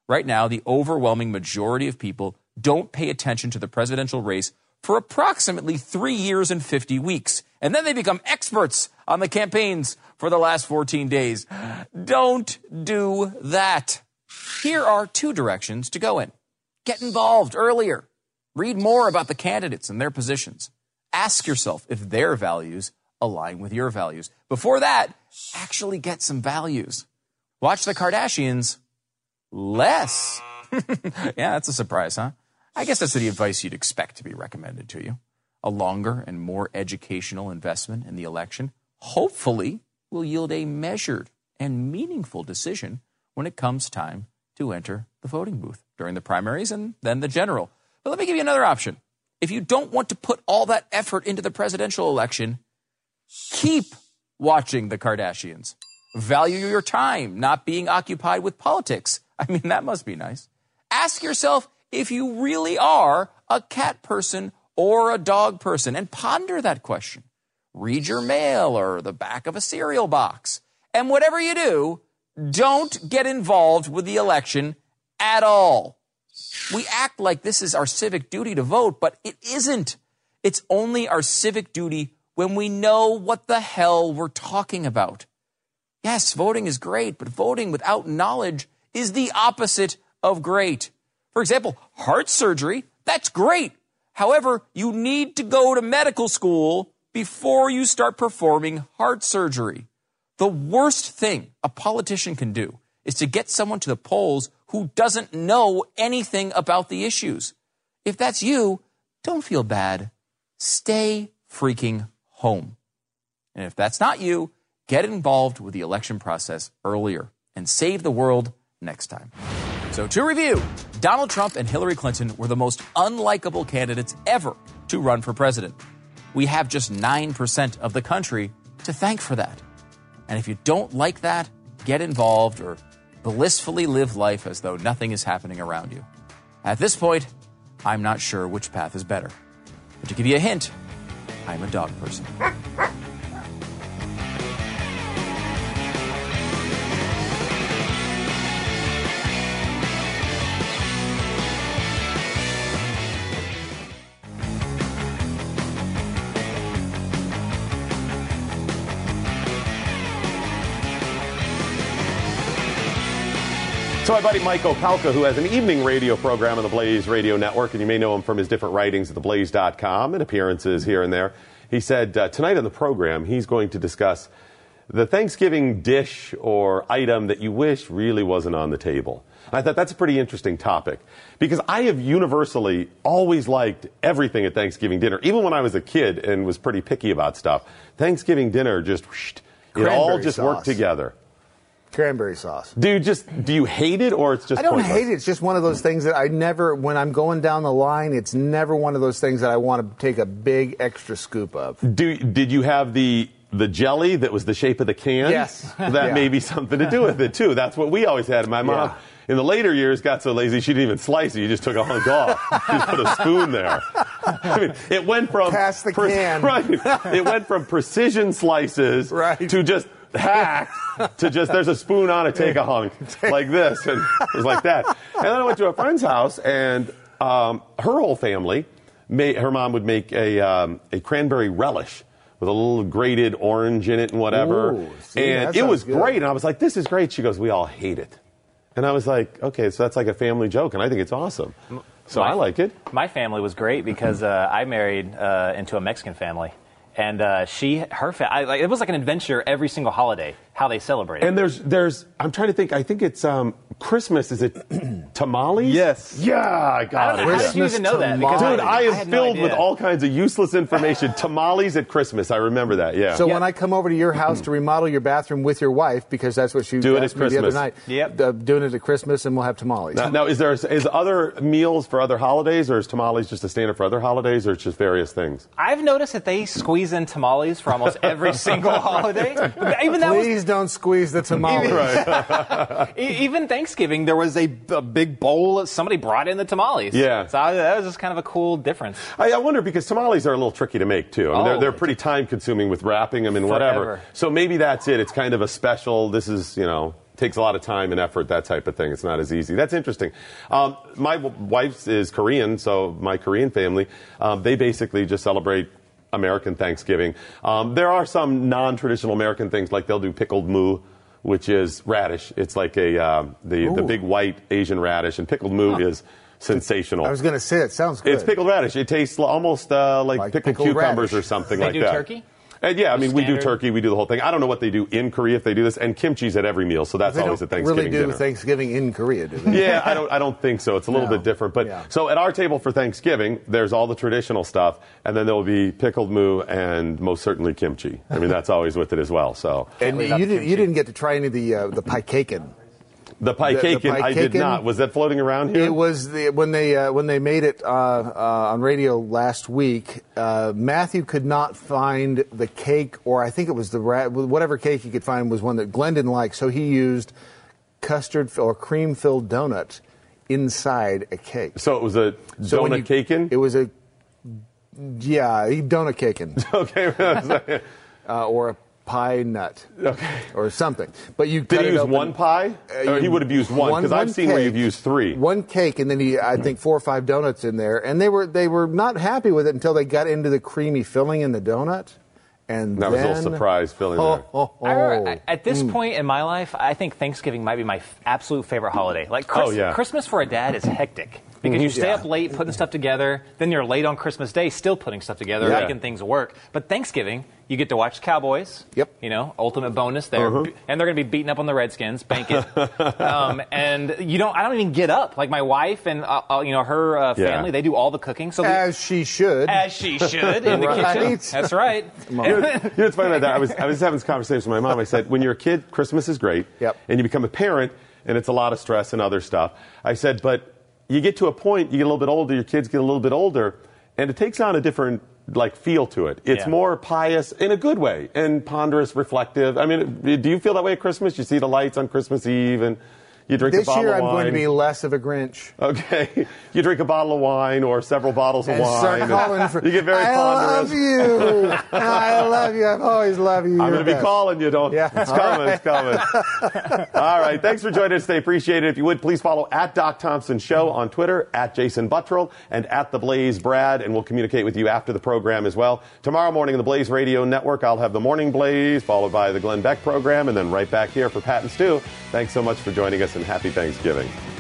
[SPEAKER 16] Right now, the overwhelming majority of people don't pay attention to the presidential race for approximately three years and 50 weeks. And then they become experts on the campaigns for the last 14 days. Don't do that. Here are two directions to go in. Get involved earlier. Read more about the candidates and their positions. Ask yourself if their values align with your values. Before that, actually get some values. Watch the Kardashians less. yeah, that's a surprise, huh? I guess that's the advice you'd expect to be recommended to you. A longer and more educational investment in the election hopefully will yield a measured and meaningful decision when it comes time to enter the voting booth during the primaries and then the general. But let me give you another option. If you don't want to put all that effort into the presidential election, keep watching the Kardashians. Value your time, not being occupied with politics. I mean, that must be nice. Ask yourself if you really are a cat person or a dog person and ponder that question. Read your mail or the back of a cereal box. And whatever you do, don't get involved with the election at all. We act like this is our civic duty to vote, but it isn't. It's only our civic duty when we know what the hell we're talking about. Yes, voting is great, but voting without knowledge is the opposite of great. For example, heart surgery, that's great. However, you need to go to medical school before you start performing heart surgery. The worst thing a politician can do is to get someone to the polls who doesn't know anything about the issues. If that's you, don't feel bad. Stay freaking home. And if that's not you, get involved with the election process earlier and save the world next time. So, to review, Donald Trump and Hillary Clinton were the most unlikable candidates ever to run for president. We have just 9% of the country to thank for that. And if you don't like that, get involved or blissfully live life as though nothing is happening around you. At this point, I'm not sure which path is better. But to give you a hint, I'm a dog person.
[SPEAKER 1] So, my buddy Mike Opelka, who has an evening radio program on the Blaze Radio Network, and you may know him from his different writings at theblaze.com and appearances here and there, he said uh, tonight on the program he's going to discuss the Thanksgiving dish or item that you wish really wasn't on the table. I thought that's a pretty interesting topic because I have universally always liked everything at Thanksgiving dinner, even when I was a kid and was pretty picky about stuff. Thanksgiving dinner just, whoosh, it all just
[SPEAKER 4] sauce.
[SPEAKER 1] worked together.
[SPEAKER 4] Cranberry sauce.
[SPEAKER 1] Do you just do you hate it or it's just
[SPEAKER 4] I don't
[SPEAKER 1] pointless?
[SPEAKER 4] hate it. It's just one of those things that I never, when I'm going down the line, it's never one of those things that I want to take a big extra scoop of.
[SPEAKER 1] Do did you have the the jelly that was the shape of the can.
[SPEAKER 4] Yes.
[SPEAKER 1] That
[SPEAKER 4] Yeah.
[SPEAKER 1] may be something to do with it too. That's what we always had. My mom.
[SPEAKER 4] Yeah.
[SPEAKER 1] In the later years, got so lazy she didn't even slice it. You just took a hunk off. She just put a spoon there. I mean, it went from
[SPEAKER 4] Pass the can.
[SPEAKER 1] right. It went from precision slices to just hack to just there's a spoon on it, take a hunk like this, and it was like that. And then I went to a friend's house, and um, her whole family, made, her mom would make a um, a cranberry relish with a little grated orange in it and whatever,
[SPEAKER 4] Ooh, see,
[SPEAKER 1] and it was
[SPEAKER 4] good.
[SPEAKER 1] great. And I was like, "This is great." She goes, "We all hate it," and I was like, "Okay, so that's like a family joke, and I think it's awesome." So I like it.
[SPEAKER 5] My family was great because uh, I married uh, into a Mexican family, and uh, she, her, fa- I, like, it was like an adventure every single holiday how they celebrated.
[SPEAKER 1] And there's there's I'm trying to think. I think it's um, Christmas. Is it tamales?
[SPEAKER 4] Yes.
[SPEAKER 1] Yeah, I got
[SPEAKER 5] How
[SPEAKER 1] it.
[SPEAKER 5] did- how did you even know that? Because
[SPEAKER 1] Dude,
[SPEAKER 5] I-
[SPEAKER 1] I
[SPEAKER 5] I
[SPEAKER 1] am
[SPEAKER 5] had no
[SPEAKER 1] filled with all kinds of useless information. tamales at Christmas. I remember that. Yeah.
[SPEAKER 4] So when I come over to your house to remodel your bathroom with your wife, because that's what she
[SPEAKER 1] Do it at
[SPEAKER 4] me the other
[SPEAKER 1] Christmas.
[SPEAKER 4] night.
[SPEAKER 5] Yep.
[SPEAKER 4] uh, doing it at Christmas, and we'll have tamales.
[SPEAKER 1] now, now, is there is other meals for other holidays, or is tamales just a standard for other holidays, or it's just various things?
[SPEAKER 5] I've noticed that they squeeze in tamales for almost every single holiday. Even that was
[SPEAKER 4] Please don't squeeze the tamales.
[SPEAKER 5] E- Even Thanksgiving, there was a, a big bowl. Somebody brought in the tamales.
[SPEAKER 1] Yeah.
[SPEAKER 5] So I, that was just kind of a cool difference.
[SPEAKER 1] I, I wonder because tamales are a little tricky to make too. I mean, they're,
[SPEAKER 5] Oh.
[SPEAKER 1] they're pretty time consuming with wrapping them and whatever.
[SPEAKER 5] Forever.
[SPEAKER 1] So maybe that's it. It's kind of a special. This is you know takes a lot of time and effort. That type of thing. It's not as easy. That's interesting. Um, my w- wife is Korean, so my Korean family um, they basically just celebrate. American Thanksgiving. Um, there are some non-traditional American things, like they'll do pickled moo, which is radish. It's like a um, the the big white Asian radish, and pickled moo is sensational.
[SPEAKER 4] I was going to say it sounds good.
[SPEAKER 1] It's pickled radish. It tastes almost uh, like,
[SPEAKER 4] Like
[SPEAKER 1] pickled,
[SPEAKER 4] pickled
[SPEAKER 1] cucumbers
[SPEAKER 4] radish.
[SPEAKER 1] or something
[SPEAKER 5] They
[SPEAKER 1] like
[SPEAKER 5] do
[SPEAKER 1] that.
[SPEAKER 5] turkey?
[SPEAKER 1] And yeah, I mean, we do turkey, we do the whole thing. I don't know what they do in Korea if they do this, and kimchi's at every meal, so that's
[SPEAKER 4] they
[SPEAKER 1] always a
[SPEAKER 4] don't
[SPEAKER 1] Thanksgiving
[SPEAKER 4] really do
[SPEAKER 1] dinner.
[SPEAKER 4] Thanksgiving in Korea, do they?
[SPEAKER 1] yeah, I don't. I don't think so. It's a little
[SPEAKER 4] No.
[SPEAKER 1] bit different. But
[SPEAKER 4] Yeah.
[SPEAKER 1] so at our table for Thanksgiving, there's all the traditional stuff, and then there will be pickled moo and most certainly kimchi. I mean, that's always with it as well. So
[SPEAKER 4] And you didn't, you didn't get to try any of the uh, the pie caken.
[SPEAKER 1] The pie
[SPEAKER 4] The- the
[SPEAKER 1] cake, I did not. Was that floating around here?
[SPEAKER 4] It was the, when they uh, when they made it uh, uh, on radio last week. Uh, Matthew could not find the cake, or I think it was the ra- whatever cake he could find was one that Glenn didn't like. So he used custard or cream filled donut inside a cake.
[SPEAKER 1] so it was a
[SPEAKER 4] So
[SPEAKER 1] donut caken.
[SPEAKER 4] It was a yeah, he donut caken.
[SPEAKER 1] okay.
[SPEAKER 4] uh, or a pie nut.
[SPEAKER 1] Okay.
[SPEAKER 4] Or something. But you
[SPEAKER 1] Did
[SPEAKER 4] cut
[SPEAKER 1] he use
[SPEAKER 4] open-
[SPEAKER 1] one pie?
[SPEAKER 4] Uh,
[SPEAKER 1] or he would have used one because I've seen where you've used three.
[SPEAKER 4] One cake, and then he, I think, four or five donuts in there, and they were they were not happy with it until they got into the creamy filling in the donut, and
[SPEAKER 1] That was a little surprise filling
[SPEAKER 4] Oh,
[SPEAKER 1] there.
[SPEAKER 4] oh,
[SPEAKER 5] I remember,
[SPEAKER 4] oh.
[SPEAKER 5] at- at this point in my life, I think Thanksgiving might be my f- absolute favorite holiday. Like Chris-
[SPEAKER 1] Oh, yeah.
[SPEAKER 5] Christmas for a dad is hectic because you stay
[SPEAKER 4] Yeah.
[SPEAKER 5] up late putting stuff together, then you're late on Christmas Day still putting stuff together,
[SPEAKER 1] Yeah.
[SPEAKER 5] making things work. But Thanksgiving, you get to watch Cowboys.
[SPEAKER 4] Yep.
[SPEAKER 5] You know, ultimate bonus there,
[SPEAKER 1] Uh-huh.
[SPEAKER 5] and they're going to be beating up on the Redskins. Bank it. um, and you don't. I don't even get up. Like my wife and uh, uh, you know her uh,
[SPEAKER 1] Yeah.
[SPEAKER 5] family, they do all the cooking. So the-
[SPEAKER 4] as she should.
[SPEAKER 5] as she should in the
[SPEAKER 4] Right.
[SPEAKER 5] kitchen. That's right.
[SPEAKER 1] You know, you know what's funny about that? I was, I was having this conversation with my mom. I said, when you're a kid, Christmas is great.
[SPEAKER 4] Yep.
[SPEAKER 1] And you become a parent, and it's a lot of stress and other stuff. I said, but you get to a point, you get a little bit older, your kids get a little bit older, and it takes on a different like feel to it. It's
[SPEAKER 5] Yeah.
[SPEAKER 1] more pious in a good way and ponderous, reflective. I mean, do you feel that way at Christmas? You see the lights on Christmas Eve, and you drink
[SPEAKER 4] this
[SPEAKER 1] a bottle
[SPEAKER 4] year,
[SPEAKER 1] of
[SPEAKER 4] I'm going to be less of a Grinch.
[SPEAKER 1] Okay, you drink a bottle of wine or several bottles of
[SPEAKER 4] And
[SPEAKER 1] wine.
[SPEAKER 4] calling for.
[SPEAKER 1] you get very
[SPEAKER 4] I
[SPEAKER 1] ponderous.
[SPEAKER 4] love you. I love you. I've always loved you.
[SPEAKER 1] I'm going to be calling you. Don't.
[SPEAKER 4] Yeah.
[SPEAKER 1] It's
[SPEAKER 4] All
[SPEAKER 1] coming.
[SPEAKER 4] right.
[SPEAKER 1] It's coming. All right. Thanks for joining us today. Appreciate it. If you would, please follow at Doc Thompson Show on Twitter, at Jason Buttrill, and at The Blaze Brad, and we'll communicate with you after the program as well. Tomorrow morning on the Blaze Radio Network, I'll have the Morning Blaze, followed by the Glenn Beck program, and then right back here for Pat and Stu. Thanks so much for joining us, and happy Thanksgiving.